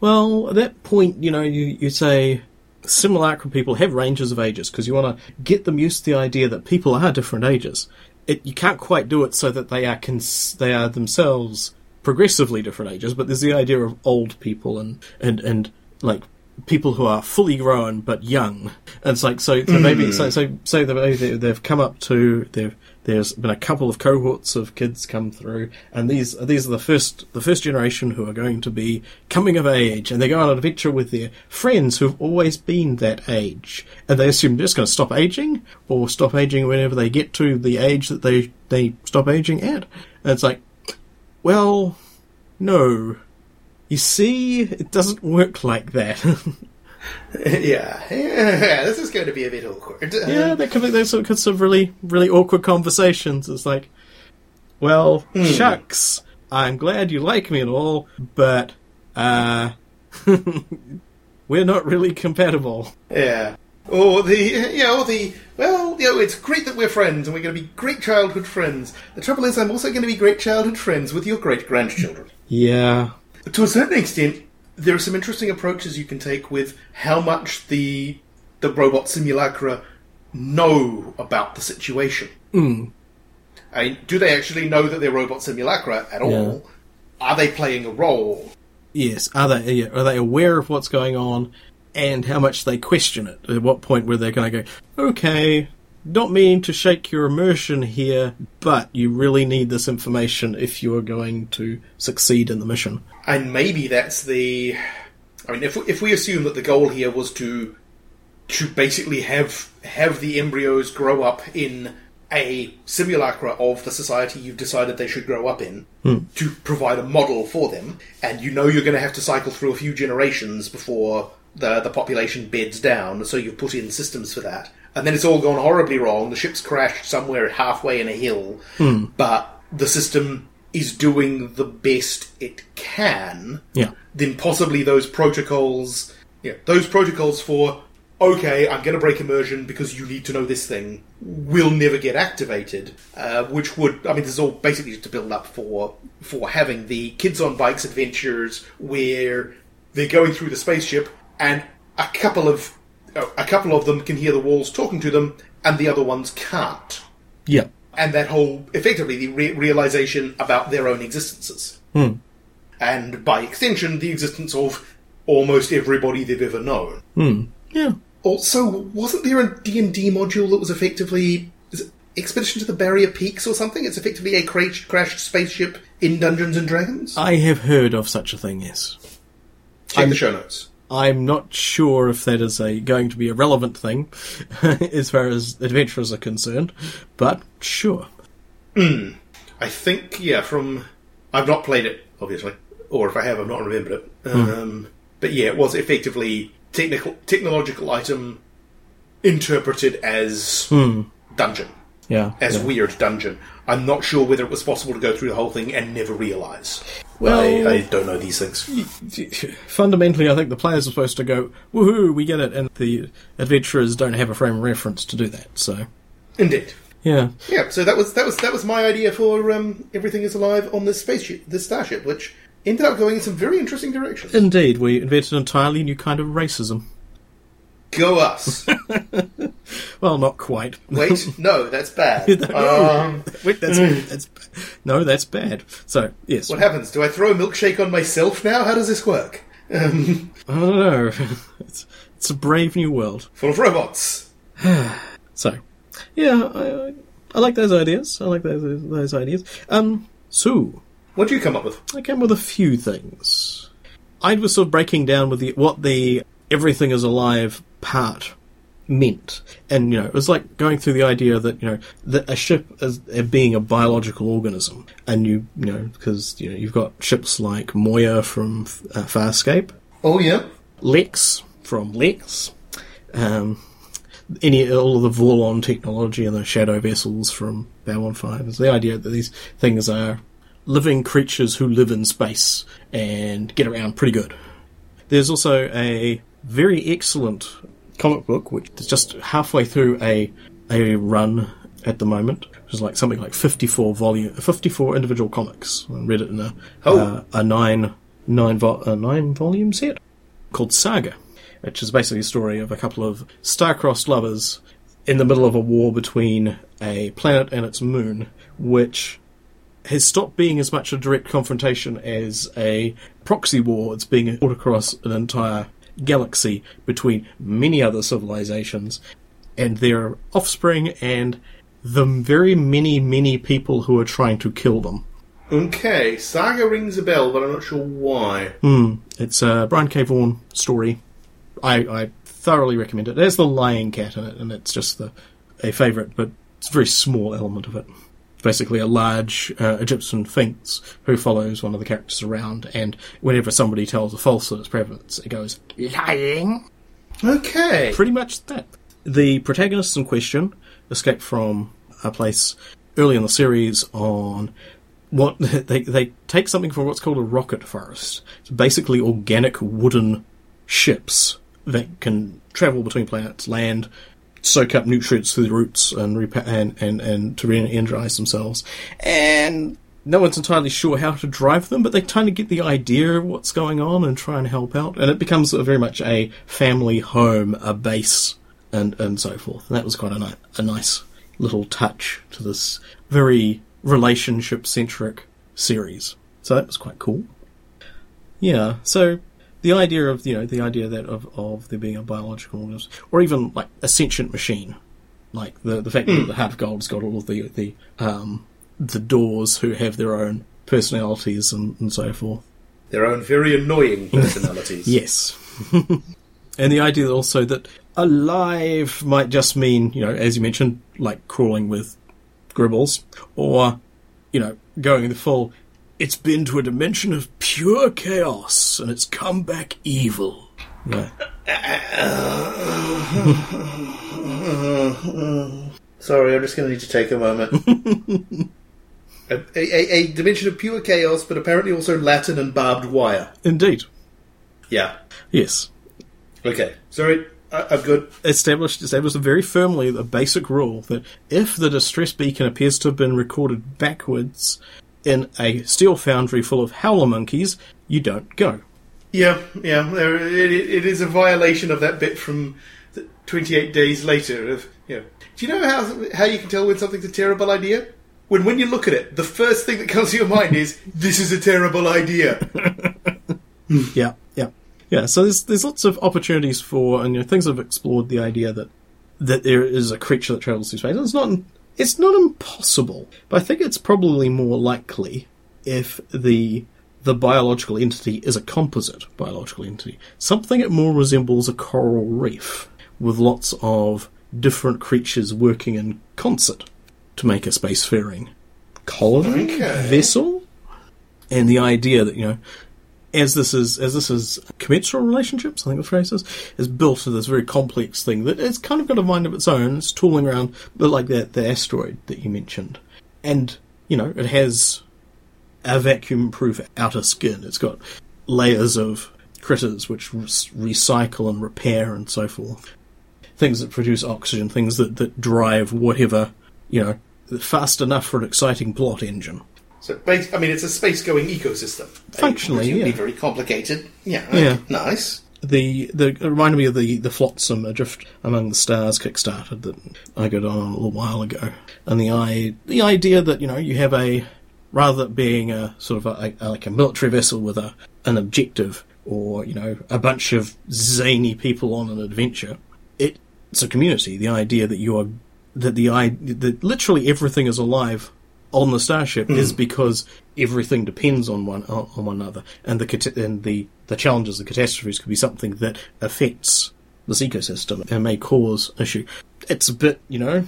Well, at that point, you know, you, you say simulacrum people have ranges of ages because you want to get them used to the idea that people are different ages. It, you can't quite do it so that they are cons- they are themselves progressively different ages, but there's the idea of old people and and and like people who are fully grown but young. And it's like so, so maybe so mm. so so maybe they- they've come up to they've there's been a couple of cohorts of kids come through, and these these are the first the first generation who are going to be coming of age, and they go on an adventure with their friends who've always been that age, and they assume they're just going to stop aging or stop aging whenever they get to the age that they they stop aging at. And it's like, well, no. You see, it doesn't work like that. [laughs] [laughs] yeah. yeah, [laughs] this is going to be a bit awkward. [laughs] yeah, there could be those sort of some really, really awkward conversations. It's like, well, shucks, I'm glad you like me and all, but, uh, we're not really compatible. Yeah. Or the, yeah, or the, well, you know, it's great that we're friends and we're going to be great childhood friends. The trouble is, I'm also going to be great childhood friends with your great grandchildren. Yeah. to a certain extent, there are some interesting approaches you can take with how much the the robot simulacra know about the situation. Mm. I mean, do they actually know that they're robot simulacra at all? Are they playing a role? Yes. Are they, are they aware of what's going on and how much they question it? At what point where they're going to go, okay, not meaning to shake your immersion here, but you really need this information if you are going to succeed in the mission. And maybe that's the. I mean, if if we assume that the goal here was to to basically have have the embryos grow up in a simulacra of the society you've decided they should grow up in hmm. to provide a model for them, and you know you're going to have to cycle through a few generations before the the population beds down, so you've put in systems for that. And then it's all gone horribly wrong. The ship's crashed somewhere halfway in a hill, but the system is doing the best it can Yeah. then possibly those protocols, yeah, those protocols for okay, I'm going to break immersion because you need to know this thing will never get activated. Uh, which would, I mean, this is all basically just to build up for for having the kids on bikes adventures where they're going through the spaceship and a couple of a couple of them can hear the walls talking to them and the other ones can't. Yeah. And that whole, effectively, the re- realization about their own existences hmm. and by extension, the existence of almost everybody they've ever known. Hmm. Yeah. Also, wasn't there a D&D module that was effectively Expedition to the Barrier Peaks or something? It's effectively a cra- crashed spaceship in Dungeons and Dragons. I have heard of such a thing, yes. Check the show notes. I'm not sure if that is a going to be a relevant thing [laughs] as far as adventurers are concerned, but sure. Hmm. I think, yeah, from I've not played it, obviously, or if I have, I've not remembered it. Hmm. Um, but yeah, it was effectively technical technological item interpreted as hmm. dungeon, Yeah. as yeah. weird dungeon. I'm not sure whether it was possible to go through the whole thing and never realise. Well- I, I don't know these things. Fundamentally, I think the players are supposed to go, woohoo, we get it, and the adventurers don't have a frame of reference to do that, so. Indeed. Yeah. Yeah, so that was that was that was my idea for um, everything is alive on this spaceship, this starship, which ended up going in some very interesting directions. Indeed, we invented an entirely new kind of racism. Go us! [laughs] Well, not quite. Wait, [laughs] no, that's bad. [laughs] No. Um, Wait, that's, that's no, that's bad. So yes, what happens? Do I throw a milkshake on myself now? How does this work? Um, I don't know. It's it's a brave new world. full of robots. [sighs] So yeah, I, I, I like those ideas. I like those those ideas. Um, so What do you come up with? I came up with a few things. I was sort of breaking down with the what the everything is alive part meant, and you know, it was like going through the idea that you know that a ship is uh, being a biological organism, and you you know because you know you've got ships like Moya from uh, Farscape, Oh yeah, Lexx from Lexx, um, any all of the Vorlon technology and the shadow vessels from Babylon Five. Is the idea that these things are living creatures who live in space and get around pretty good. There's also a very excellent comic book, which is just halfway through a a run at the moment, which is like something like fifty four volume, fifty four individual comics. I read it in a Oh. uh, a nine nine vo- a nine volume set called Saga, which is basically a story of a couple of star-crossed lovers in the middle of a war between a planet and its moon, which has stopped being as much a direct confrontation as a proxy war. It's being fought across an entire galaxy between many other civilizations and their offspring and the very many, many people who are trying to kill them. Okay, Saga rings a bell, but I'm not sure why. Hmm. It's a Brian K. Vaughan story. I, I thoroughly recommend it. There's the lying cat in it, and it's just the, a favourite, but it's a very small element of it. Basically, a large uh, Egyptian sphinx who follows one of the characters around, and whenever somebody tells a falsehood its presence, it goes, lying. Okay. Pretty much that. The protagonists in question escape from a place early in the series on what [laughs] they they take something from what's called a rocket forest. It's basically organic wooden ships that can travel between planets, land, soak up nutrients through the roots, and repa- and, and and to re-energize themselves. And no one's entirely sure how to drive them, but they kind of get the idea of what's going on and try and help out. And it becomes very much a family home, a base, and and so forth. And that was quite a, ni- a nice little touch to this very relationship centric series. So that was quite cool. Yeah, so the idea of you know the idea that of, of there being a biological organism, or even like a sentient machine, like the the fact that the Heart of Gold's got all of the the um, the doors who have their own personalities and, and so forth. Their own very annoying [laughs] personalities. Yes. [laughs] and the idea also that alive might just mean, you know, as you mentioned, like crawling with gribbles, or, you know, going in the full, it's been to a dimension of pure chaos and it's come back evil. Yeah. [laughs] Sorry, I'm just going to need to take a moment. [laughs] a, a, a dimension of pure chaos, but apparently also Latin and barbed wire. Indeed. Yeah. Yes. Okay. Sorry, I, I'm good. established established very firmly the basic rule that if the distress beacon appears to have been recorded backwards in a steel foundry full of howler monkeys, you don't go. Yeah, yeah. There, it, it is a violation of that bit from the 28 days later. Of you know, do you know how how you can tell when something's a terrible idea? When when you look at it, the first thing that comes to your mind is this is a terrible idea. [laughs] Yeah, yeah, yeah. So there's there's lots of opportunities for and you know, things have explored the idea that that there is a creature that travels through space. And it's not it's not impossible, but I think it's probably more likely if the the biological entity is a composite biological entity, something that more resembles a coral reef with lots of different creatures working in concert to make a spacefaring colony Okay. vessel. And the idea that you know as this is as this is commensurate relationships, I think the phrase is, is built to this very complex thing that it's kind of got a mind of its own. It's tooling around, but like that the asteroid that you mentioned, and you know it has a vacuum-proof outer skin. It's got layers of critters which re- recycle and repair and so forth. Things that produce oxygen, things that that drive whatever you know fast enough for an exciting plot engine. So, I mean, it's a space-going ecosystem. Functionally, yeah. very complicated. Yeah. Yeah. Nice. the the it reminded me of the the flotsam adrift among the stars kickstarted that I got on a little while ago, and the i the idea that you know you have a rather than being a sort of a, a, like a military vessel with a an objective or you know a bunch of zany people on an adventure, it, it's a community. The idea that you're that the i that literally everything is alive on the starship is because everything depends on one on on one another, and the and the the challenges, the catastrophes, could be something that affects this ecosystem and may cause issue. It's a bit, you know,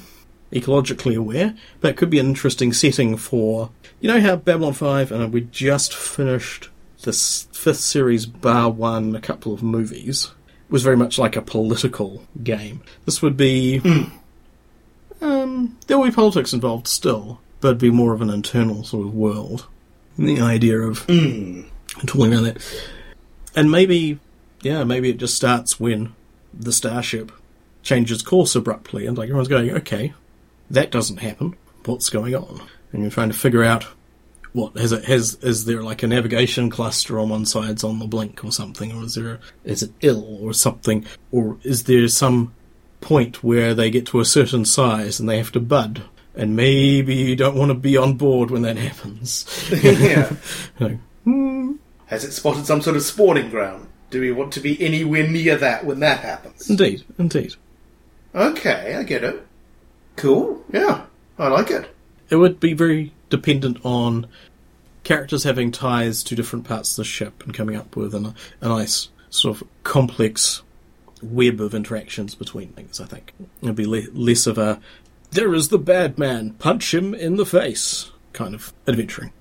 ecologically aware, but it could be an interesting setting for, you know, how Babylon Five, and we just finished this fifth series, bar one, a couple of movies, was very much like a political game. This would be. Um, there will be politics involved still, but be more of an internal sort of world. And the idea of mm. tooling around that. And maybe, yeah, maybe it just starts when the starship changes course abruptly, and like everyone's going, okay, that doesn't happen. What's going on? And you're trying to figure out what has it has is there like a navigation cluster on one side's on the blink or something, or is there is it ill or something, or is there some point where they get to a certain size and they have to bud? And maybe you don't want to be on board when that happens. [laughs] yeah. [laughs] Like, hmm. Has it spotted some sort of spawning ground? Do we want to be anywhere near that when that happens? indeed, indeed. Okay, I get it. Cool. Yeah, I like it. It would be very dependent on characters having ties to different parts of the ship and coming up with an, a nice sort of complex web of interactions between things. I think it'd be le- less of a "there is the bad man, punch him in the face" kind of adventuring.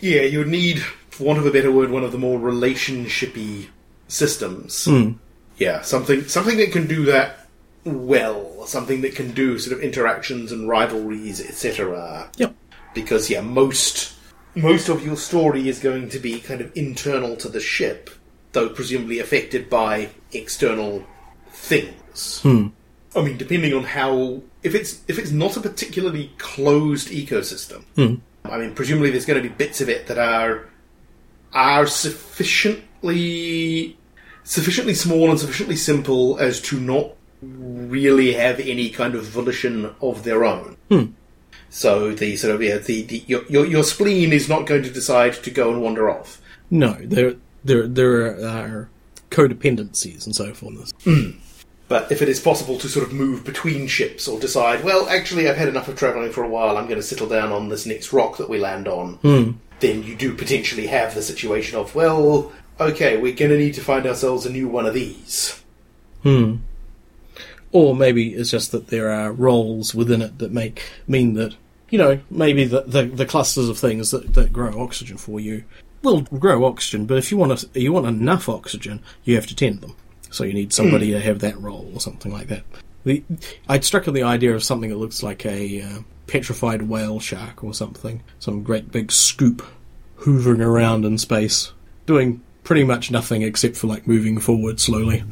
Yeah, you would need, for want of a better word, one of the more relationshipy systems. Hmm. Yeah, something something that can do that well. Something that can do sort of interactions and rivalries, etc. Yep. Because yeah, most most of your story is going to be kind of internal to the ship, though presumably affected by external things. Hmm. I mean, depending on how if it's if it's not a particularly closed ecosystem, hmm. I mean, presumably there's going to be bits of it that are are sufficiently sufficiently small and sufficiently simple as to not really have any kind of volition of their own. Hmm. So the sort of yeah, the, the your, your your spleen is not going to decide to go and wander off. No, there there there are codependencies and so forth. Hmm. But if it is possible to sort of move between ships or decide, well, actually, I've had enough of travelling for a while, I'm going to settle down on this next rock that we land on, then you do potentially have the situation of, well, okay, we're going to need to find ourselves a new one of these. Hmm. Or maybe it's just that there are roles within it that make mean that you know maybe the the, the clusters of things that, that grow oxygen for you will grow oxygen, but if you want to, you want enough oxygen, you have to tend them. So you need somebody to have that role or something like that. The, I'd struck on the idea of something that looks like a uh, petrified whale shark or something, some great big scoop hoovering around in space, doing pretty much nothing except for like moving forward slowly.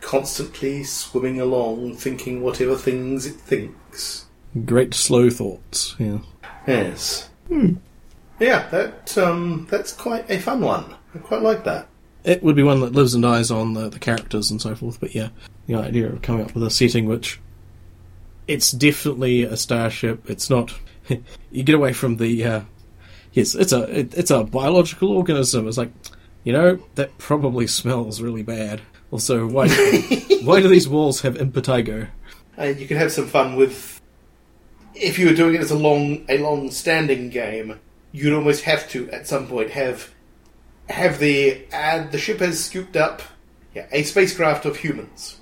Constantly swimming along, thinking whatever things it thinks. Great slow thoughts. Yeah. Yes. Yeah, that um, that's quite a fun one. I quite like that. It would be one that lives and dies on the, the characters and so forth, but yeah, the idea of coming up with a setting which it's definitely a starship. It's not. [laughs] you get away from the. Uh, yes, it's a it, it's a biological organism. It's like, you know, that probably smells really bad. Also, why [laughs] why do these walls have impetigo? And you can have some fun with. If you were doing it as a long a long standing game, you'd almost have to at some point have have the and the ship has scooped up yeah, a spacecraft of humans.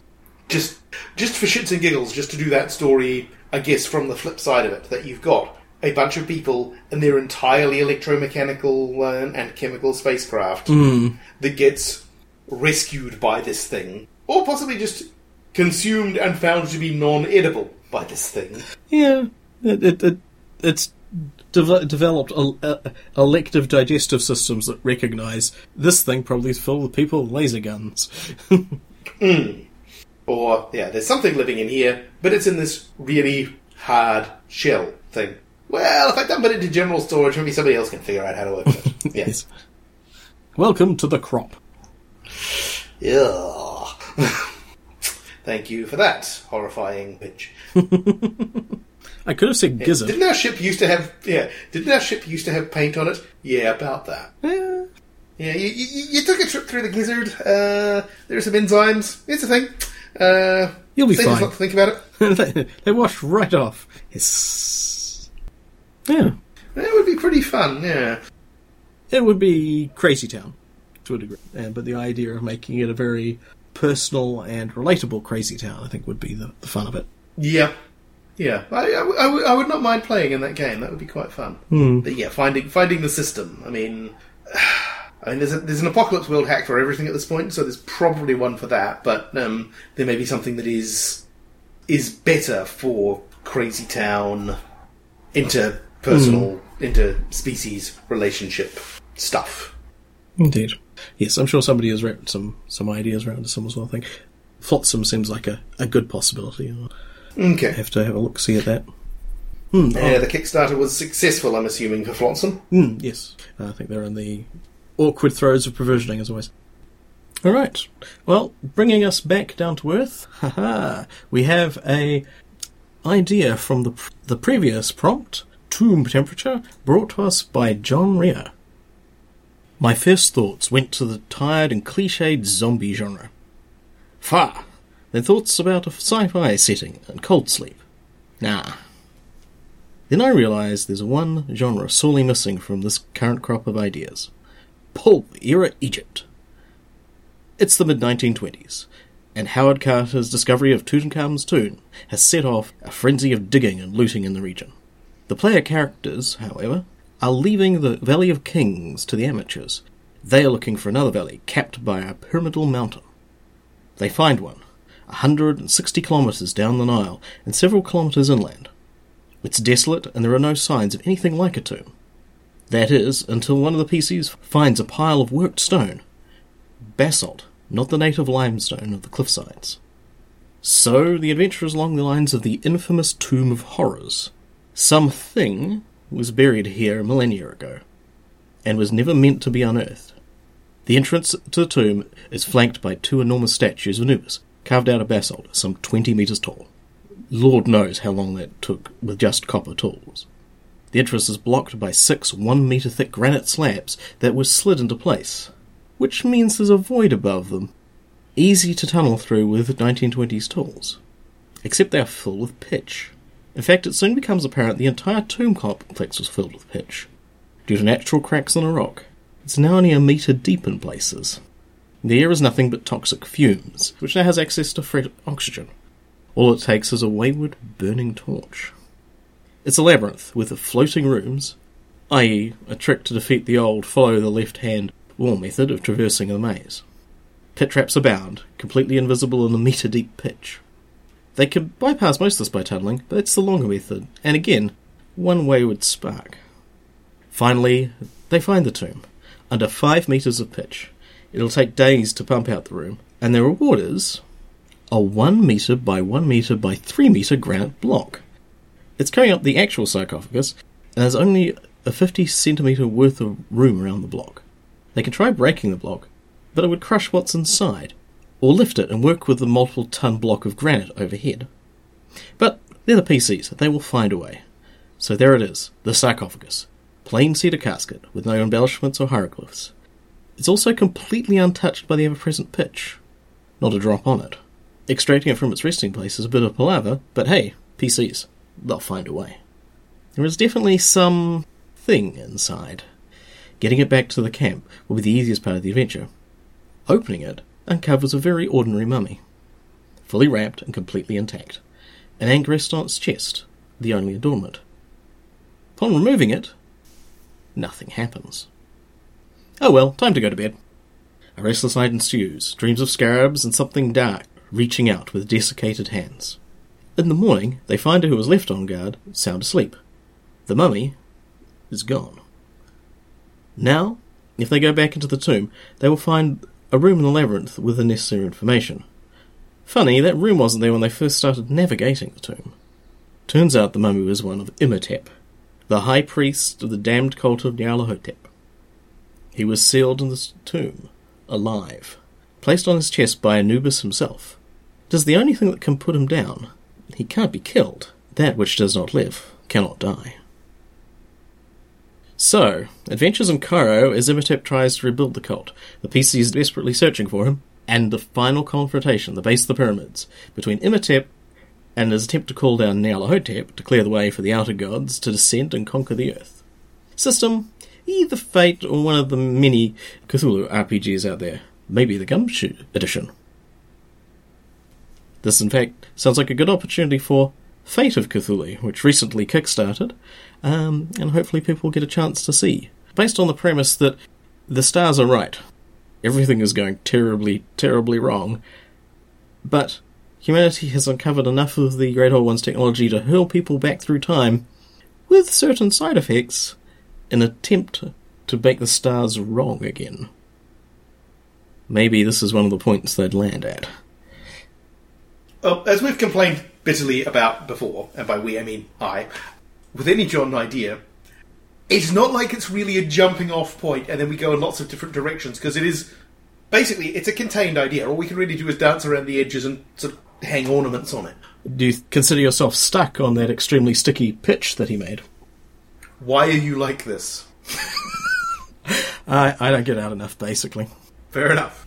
Just just for shits and giggles, just to do that story, I guess from the flip side of it, that you've got a bunch of people and their entirely electromechanical uh, and chemical spacecraft that gets rescued by this thing, or possibly just consumed and found to be non-edible by this thing. Yeah, it, it, it it's de- developed el- elective digestive systems that recognise this thing probably is filled with people with laser guns. [laughs] Hmm. Or, yeah, there's something living in here, but it's in this really hard shell thing. Well, if I dump it into general storage, maybe somebody else can figure out how to work with it. [laughs] Yes. Welcome to the crop. Yeah. [laughs] Thank you for that horrifying pitch. I could have said gizzard. Didn't our ship used to have? Yeah. Didn't our ship used to have paint on it? Yeah, about that. Eh, Yeah, you, you, you took a trip through the gizzard. Uh, there are some enzymes. It's a thing. Uh, You'll be fine. not to think about it. [laughs] they, they washed right off. Hiss. Yeah, That would be pretty fun. Yeah. it would be Crazy Town to a degree, uh, but the idea of making it a very personal and relatable Crazy Town, I think, would be the, the fun of it. Yeah. Yeah, I, I, w- I would- I would not mind playing in that game. That would be quite fun. But yeah, finding finding the system. I mean, [sighs] I mean, there's a, there's an apocalypse world hack for everything at this point, so there's probably one for that. But um, there may be something that is is better for crazy town interpersonal, interspecies relationship stuff. Indeed. Yes, I'm sure somebody has wrapped some, some ideas around some as well. I think Flotsam seems like a, a good possibility. Okay. have to have a look see at that. Oh, Yeah, the Kickstarter was successful, I'm assuming, for Flotsam. hmm, yes, I think they're in the awkward throes of provisioning as always. All right. Well, bringing us back down to earth, [laughs] haha, we have a idea from the the previous prompt, tomb temperature, brought to us by John Rea. My first thoughts went to the tired and cliched zombie genre. Far. Then thoughts about a sci-fi setting and cold sleep. Nah. Then I realised there's one genre sorely missing from this current crop of ideas. Pulp era Egypt. It's the mid 1920s, and Howard Carter's discovery of Tutankhamun's tomb has set off a frenzy of digging and looting in the region. The player characters, however, are leaving the Valley of Kings to the amateurs. They are looking for another valley capped by a pyramidal mountain. They find one, 160 kilometres down the Nile and several kilometres inland. It's desolate and there are no signs of anything like a tomb. That is, until one of the PCs finds a pile of worked stone. Basalt, not the native limestone of the cliffsides. So, the adventure is along the lines of the infamous Tomb of Horrors. Something was buried here millennia ago, and was never meant to be unearthed. The entrance to the tomb is flanked by two enormous statues of Anubis, carved out of basalt, some 20 metres tall. Lord knows how long that took with just copper tools. The entrance is blocked by six one metre thick granite slabs that were slid into place, which means there's a void above them, easy to tunnel through with 1920s tools. Except they are filled with pitch. In fact, it soon becomes apparent the entire tomb complex was filled with pitch. Due to natural cracks in a rock, it's now only a metre deep in places. The air is nothing but toxic fumes, which now has access to fresh oxygen. All it takes is a wayward, burning torch. It's a labyrinth with floating rooms, i.e., a trick to defeat the old follow the left hand wall method of traversing the maze. Pit traps abound, completely invisible in the metre deep pitch. They can bypass most of this by tunneling, but it's the longer method, and again, one wayward spark. Finally, they find the tomb, under five metres of pitch. It'll take days to pump out the room, and the reward is a one metre by one metre by three metre granite block. It's carrying up the actual sarcophagus, and there's only a 50 centimetre worth of room around the block. They can try breaking the block, but it would crush what's inside, or lift it and work with the multiple ton block of granite overhead. But they're the PCs, they will find a way. So there it is, the sarcophagus. Plain cedar casket, with no embellishments or hieroglyphs. It's also completely untouched by the ever present pitch. Not a drop on it. Extracting it from its resting place is a bit of palaver, but hey, PCs, they'll find a way. There is definitely some thing inside. Getting it back to the camp will be the easiest part of the adventure. Opening it uncovers a very ordinary mummy, fully wrapped and completely intact, an ankh rests on its chest, the only adornment. Upon removing it, nothing happens. Oh well, time to go to bed. A restless night ensues, dreams of scarabs and something dark reaching out with desiccated hands. In the morning, they find her who was left on guard sound asleep. The mummy is gone. Now, if they go back into the tomb, they will find a room in the labyrinth with the necessary information. Funny, that room wasn't there when they first started navigating the tomb. Turns out the mummy was one of Imhotep, the high priest of the damned cult of Nyarlathotep. He was sealed in the tomb, alive, placed on his chest by Anubis himself. It is the only thing that can put him down. He can't be killed. That which does not live cannot die. So, adventures in Cairo as Imhotep tries to rebuild the cult. The PC is desperately searching for him, and the final confrontation, the base of the pyramids, between Imhotep and his attempt to call down Nyarlathotep to clear the way for the outer gods to descend and conquer the earth. System, either Fate or one of the many Cthulhu RPGs out there. Maybe the Gumshoe edition. This, in fact, sounds like a good opportunity for Fate of Cthulhu, which recently kickstarted, um, and hopefully people get a chance to see. Based on the premise that the stars are right, everything is going terribly, terribly wrong, but humanity has uncovered enough of the Great Old One's technology to hurl people back through time, with certain side effects, an attempt to make the stars wrong again. maybe this is one of the points they'd land at. Well, as we've complained bitterly about before, and by we I mean I, with any John idea, it's not like it's really a jumping off point and then we go in lots of different directions because it is basically it's a contained idea. All we can really do is dance around the edges and sort of hang ornaments on it. Do you consider yourself stuck on that extremely sticky pitch that he made? Why are you like this? I, I don't get out enough, basically. Fair enough.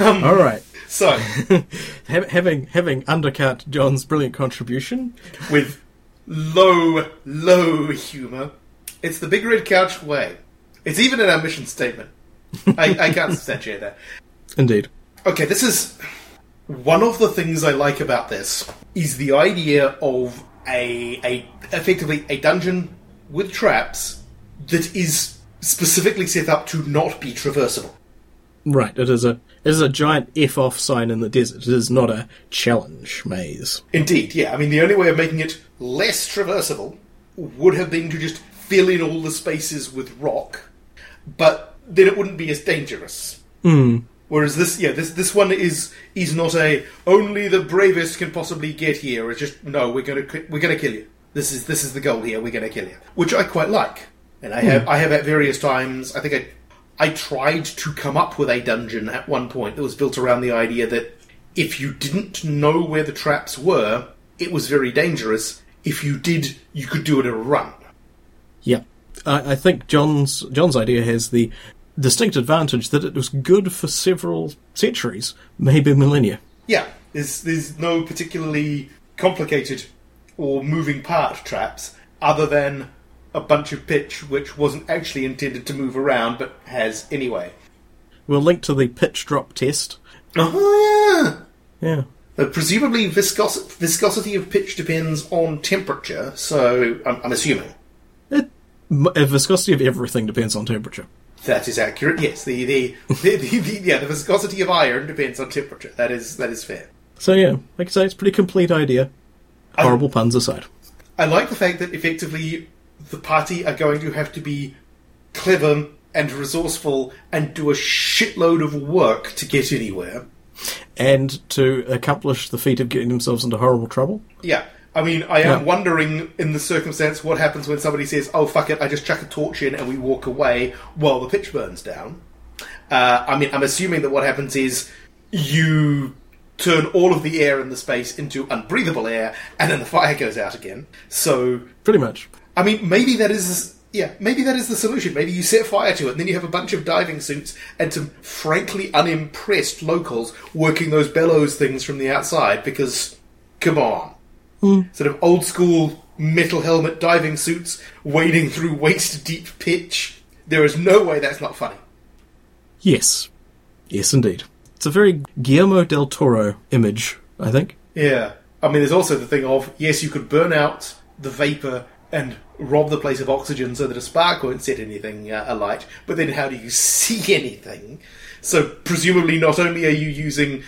Um, All right. So, [laughs] having having undercut John's brilliant contribution, with low, low humour, it's the big red couch way. It's even in our mission statement. I, I can't [laughs] substantiate that. indeed. Okay, this is one of the things I like about this is the idea of a a effectively a dungeon with traps that is specifically set up to not be traversable. Right. It is a it is a giant f off sign in the desert. It is not a challenge maze. Indeed, yeah. I mean, the only way of making it less traversable would have been to just fill in all the spaces with rock, but then it wouldn't be as dangerous. Hmm. Whereas this, yeah, this this one is is not a only the bravest can possibly get here. It's just no, we're gonna we're gonna kill you. This is this is the goal here. We're gonna kill you, which I quite like. And I have hmm. I have at various times. I think I I tried to come up with a dungeon at one point that was built around the idea that if you didn't know where the traps were, it was very dangerous. If you did, you could do it in a run. Yeah. I, I think John's John's idea has the distinct advantage that it was good for several centuries, maybe millennia. Yeah, there's there's no particularly complicated or moving part traps other than a bunch of pitch which wasn't actually intended to move around but has anyway. We'll link to the pitch drop test. Oh yeah. Yeah. Uh, presumably, viscos- viscosity of pitch depends on temperature. So I'm, I'm assuming It, m- uh, viscosity of everything depends on temperature. that is accurate. Yes, the the, the, the, the yeah the viscosity of iron depends on temperature. That is that is fair. So yeah, like I say, it's a pretty complete idea. Horrible puns aside. I like the fact that effectively the party are going to have to be clever and resourceful and do a shitload of work to get anywhere. And to accomplish the feat of getting themselves into horrible trouble. Yeah. I mean, I am Yeah. wondering in the circumstance what happens when somebody says, oh, fuck it, I just chuck a torch in and we walk away while the pitch burns down. Uh, I mean, I'm assuming that what happens is you turn all of the air in the space into unbreathable air and then the fire goes out again. So Pretty much. I mean, maybe that is yeah, maybe that is the solution. Maybe you set fire to it, and then you have a bunch of diving suits and some frankly unimpressed locals working those bellows things from the outside. Because, come on, hmm. sort of old school metal helmet diving suits wading through waist deep pitch. There is no way that's not funny. Yes. Yes, indeed. It's a very Guillermo del Toro image, I think. Yeah. I mean, there's also the thing of yes, you could burn out the vapor and rob the place of oxygen so that a spark won't set anything uh, alight, but then how do you [laughs] see anything? So, presumably, not only are you using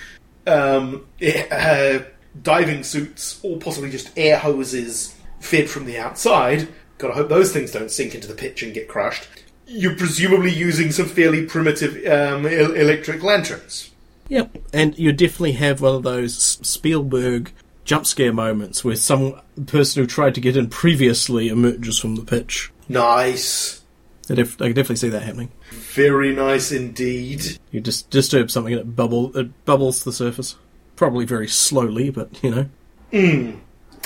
um, uh, diving suits or possibly just air hoses fed from the outside, gotta hope those things don't sink into the pitch and get crushed. You're presumably using some fairly primitive um, electric lanterns. Yep. And you definitely have one of those Spielberg jump scare moments where some person who tried to get in previously emerges from the pitch. Nice. I, def- I can definitely see that happening. Very nice indeed. You just disturb something and it bubble it bubbles to the surface. Probably very slowly, but you know.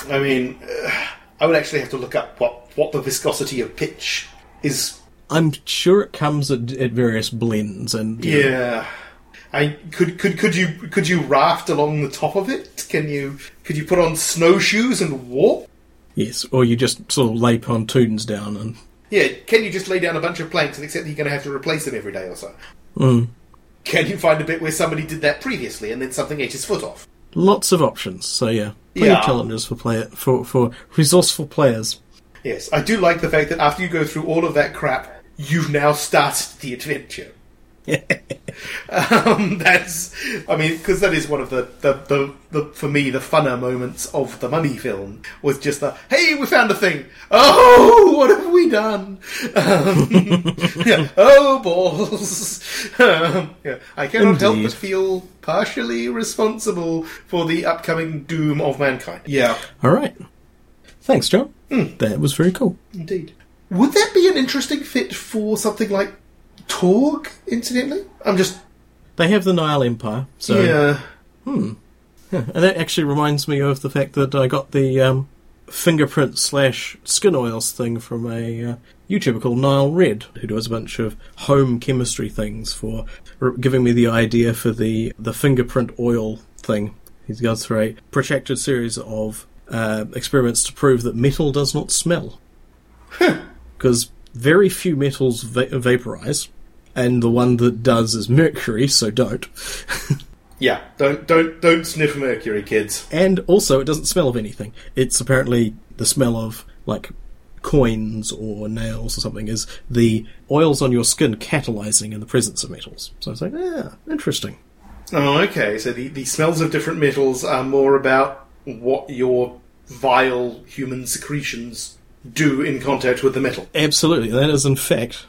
I mean, uh, I would actually have to look up what, what the viscosity of pitch is. I'm sure it comes at, at various blends and you know, Yeah. I could could could you could you raft along the top of it? Can you could you put on snowshoes and walk? yes, or you just sort of lay pontoons down and Yeah, can you just lay down a bunch of planks and accept that you're going to have to replace them every day or so? Mm. Can you find a bit where somebody did that previously and then something ate his foot off? lots of options. So yeah, plenty Yeah. of challenges for player for for resourceful players. Yes, I do like the fact that after you go through all of that crap, you've now started the adventure. [laughs] um, that's, I mean, because that is one of the, the, the, the, for me, the funner moments of the Mummy film was just the, hey, we found a thing. Oh, what have we done? Um, [laughs] yeah, oh, balls. [laughs] Um, yeah, I cannot help but feel partially responsible for the upcoming doom of mankind. Yeah, All right. Thanks, John. That was very cool. indeed. Would that be an interesting fit for something like Torg, incidentally? I'm just, They have the Nile Empire, so yeah. Hmm. and that actually reminds me of the fact that I got the um, fingerprint slash skin oils thing from a uh, YouTuber called NileRed, who does a bunch of home chemistry things for r- giving me the idea for the the fingerprint oil thing. He's goes through a protracted series of uh, experiments to prove that metal does not smell, because very few metals va- vaporize. And the one that does is mercury, so don't. [laughs] Yeah, don't don't don't sniff mercury, kids. And also, it doesn't smell of anything. It's apparently the smell of, like, coins or nails or something, is the oils on your skin catalyzing in the presence of metals. So it's like, yeah, interesting. Oh, okay. So the, the smells of different metals are more about what your vile human secretions do in contact with the metal. Absolutely. That is, in fact,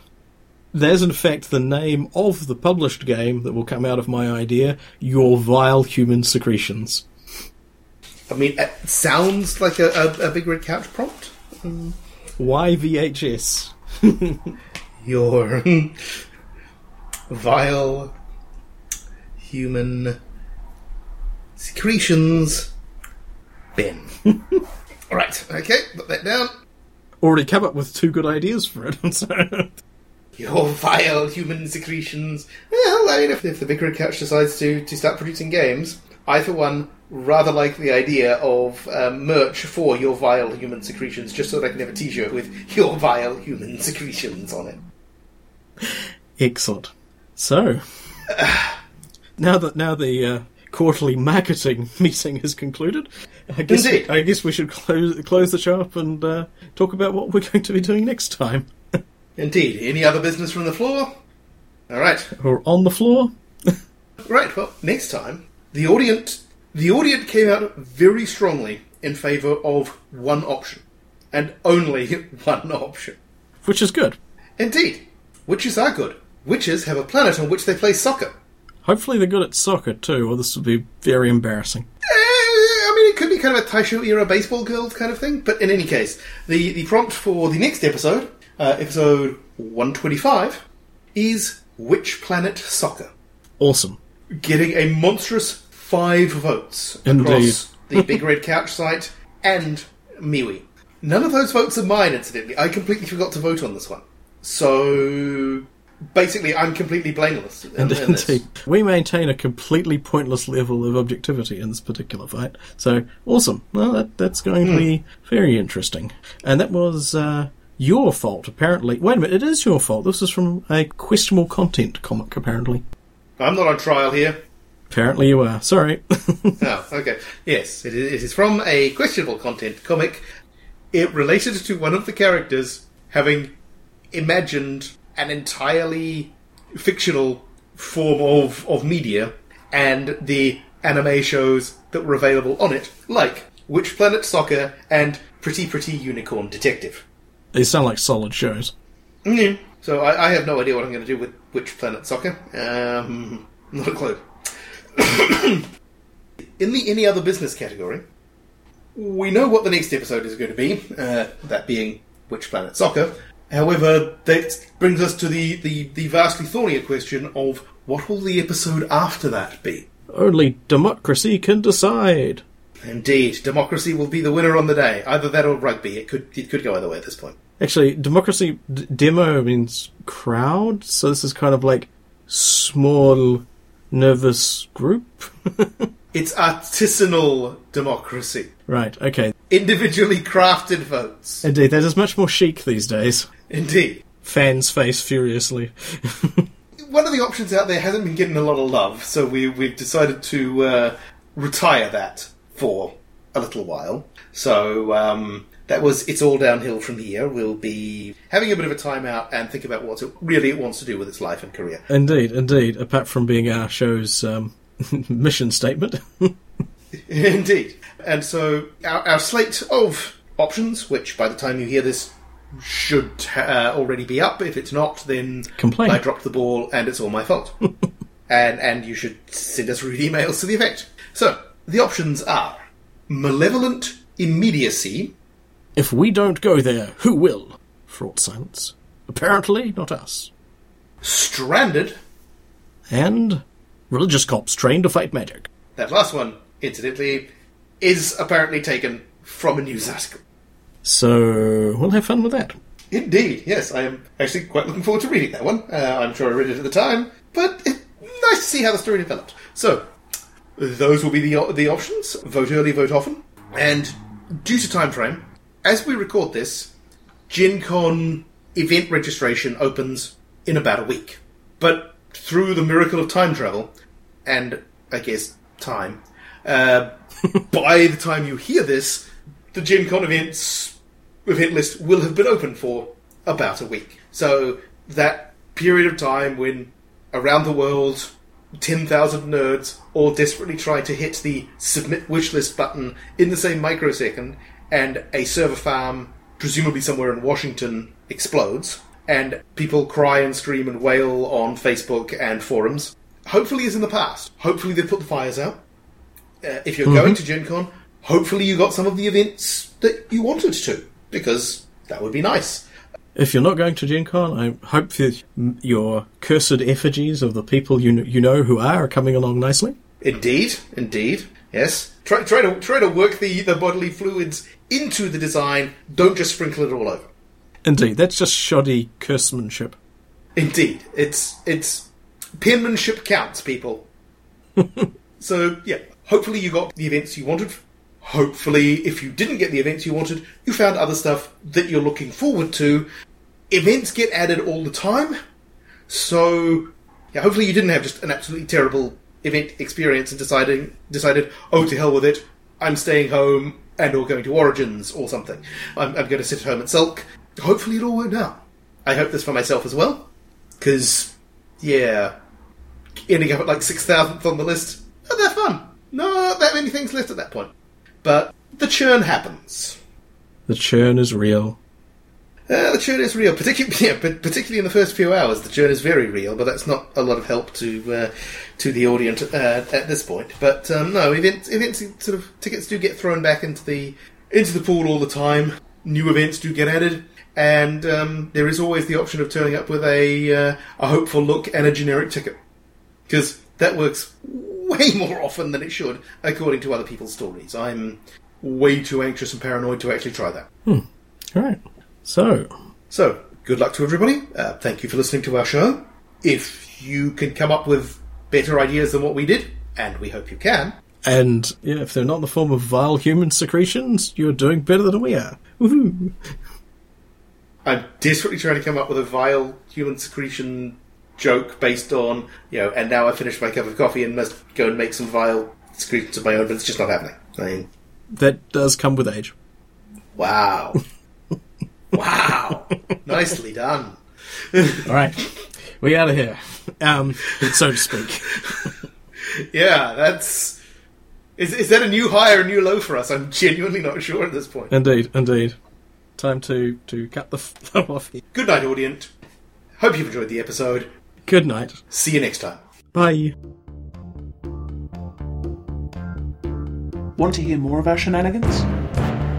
that is, in fact, the name of the published game that will come out of my idea Your Vile Human Secretions. I mean, it sounds like a, a, a big red couch prompt. YVHS. [laughs] Your vile human secretions bin. [laughs] All right. Okay. Put that down. Already come up with two good ideas for it. [laughs] so. Your vile human secretions. Well, I mean, if, if the Red Couch decides to, to start producing games, I, for one, rather like the idea of um, merch for your vile human secretions, just so that I can have a t shirt with your vile human secretions on it. Excellent. So, now that now the uh, quarterly marketing [laughs] meeting has concluded, I guess Indeed. I guess we should close close the show up and uh, talk about what we're [laughs] going to be doing next time. Indeed. Any other business from the floor? All right. Or on the floor. [laughs] Right. Well, next time the audience the audience came out very strongly in favour of one option, and only [laughs] one option. Which is good. Indeed, witches are good. Witches have a planet on which they play soccer. Hopefully they're good at soccer too, or this would be very embarrassing. Eh, I mean, it could be kind of a Taisho era baseball girl kind of thing, but in any case, the, the prompt for the next episode, uh, episode 125, is Witch Planet Soccer? Awesome. Getting a monstrous five votes across the Big Red Couch site and MeWe. None of those votes are mine, incidentally. I completely forgot to vote on this one. So, basically, I'm completely blameless in, in this. Indeed. We maintain a completely pointless level of objectivity in this particular fight. So, awesome. Well, that, that's going to be very interesting. And that was uh, your fault, apparently. Wait a minute, it is your fault. This is from a questionable content comic, apparently. I'm not on trial here. Apparently you are. Sorry. Oh, [laughs] okay. Yes, it is, it is from a questionable content comic. It related to one of the characters having imagined an entirely fictional form of, of media and the anime shows that were available on it, like Witch Planet Soccer and Pretty Pretty Unicorn Detective. They sound like solid shows. Mm. So I, I have no idea what I'm going to do with Witch Planet Soccer. Um, not a clue. [coughs] In the any other business category, we know what the next episode is going to be, uh, that being Witch Planet Soccer. However, that brings us to the, the, the vastly thornier question of what will the episode after that be? Only democracy can decide. Indeed, democracy will be the winner on the day. Either that or rugby. It could it could go either way at this point. Actually, democracy d- demo means crowd, so this is kind of like small, nervous group. [laughs] It's artisanal democracy. right. Okay. Individually crafted votes. Indeed, that is much more chic these days. Indeed. Fans face furiously. [laughs] One of the options out there hasn't been getting a lot of love, so we, we've decided to uh, retire that for a little while. So um, that was It's All Downhill from Here. We'll be having a bit of a time out and think about what it really it wants to do with its life and career. Indeed, indeed. Apart from being our show's um, [laughs] mission statement. [laughs] Indeed. And so our, our slate of options, which by the time you hear this should uh, already be up. If it's not, then Complain. I dropped the ball and it's all my fault. [laughs] and and you should send us rude emails to the effect. So the options are malevolent immediacy. If we don't go there, who will? Fraught silence. Apparently, not us. Stranded. And religious cops trained to fight magic. That last one, incidentally, is apparently taken from a news article. So we'll have fun with that. Indeed, yes, I am actually quite looking forward to reading that one. Uh, I'm sure I read it at the time, but it's nice to see how the story developed. So, those will be the the options. Vote early, vote often. And due to time frame, as we record this, Gen Con event registration opens in about a week. But through the miracle of time travel, and I guess time, uh, [laughs] by the time you hear this, the Gen Con events event list will have been open for about a week. So that period of time when around the world 10,000 nerds all desperately try to hit the submit wishlist button in the same microsecond and a server farm presumably somewhere in Washington explodes and people cry and scream and wail on Facebook and forums hopefully is in the past. Hopefully they've put the fires out. Uh, if you're going to Gen Con, hopefully you got some of the events that you wanted to because that would be nice. If you're not going to Gen Con, I hope that your cursed effigies of the people you kn- you know who are are coming along nicely. Indeed, indeed, yes. Try, try to try to work the, the bodily fluids into the design. Don't just sprinkle it all over. Indeed, that's just shoddy cursemanship. Indeed, it's it's penmanship counts, people. [laughs] so yeah, hopefully you got the events you wanted. Hopefully, if you didn't get the events you wanted, you found other stuff that you're looking forward to. Events get added all the time, so yeah, hopefully you didn't have just an absolutely terrible event experience and deciding decided, oh to hell with it, I'm staying home and or going to Origins or something. I'm, I'm going to sit at home and sulk. Hopefully it all worked out. I hope this for myself as well, because yeah, ending up at like six thousandth on the list, that fun. Not that many things left at that point. But the churn happens. The churn is real. Uh, the churn is real, particularly [laughs] yeah, particularly in the first few hours. The churn is very real, but that's not a lot of help to uh, to the audience uh, at this point. But um, no, events, events sort of tickets do get thrown back into the into the pool all the time. New events do get added, and um, there is always the option of turning up with a uh, a hopeful look and a generic ticket because that works way [laughs] more often than it should, according to other people's stories. I'm way too anxious and paranoid to actually try that. All right. So, So, good luck to everybody. Uh, thank you for listening to our show. If you can come up with better ideas than what we did, and we hope you can, and yeah, if they're not in the form of vile human secretions, you're doing better than we are. Woohoo! I'm desperately trying to come up with a vile human secretion joke based on, you know, and now I finished my cup of coffee and must go and make some vile secretions of my own, but it's just not happening. I mean, That does come with age. wow. [laughs] wow. [laughs] Nicely done. All right, we out of here, um, so to speak. Yeah, that's. Is, is that a new high or a new low for us? I'm genuinely not sure at this point. Indeed, indeed. Time to to cut the [laughs] flow off here. Good night, audience. Hope you've enjoyed the episode. Good night. See you next time. Bye. Want to hear more of our shenanigans?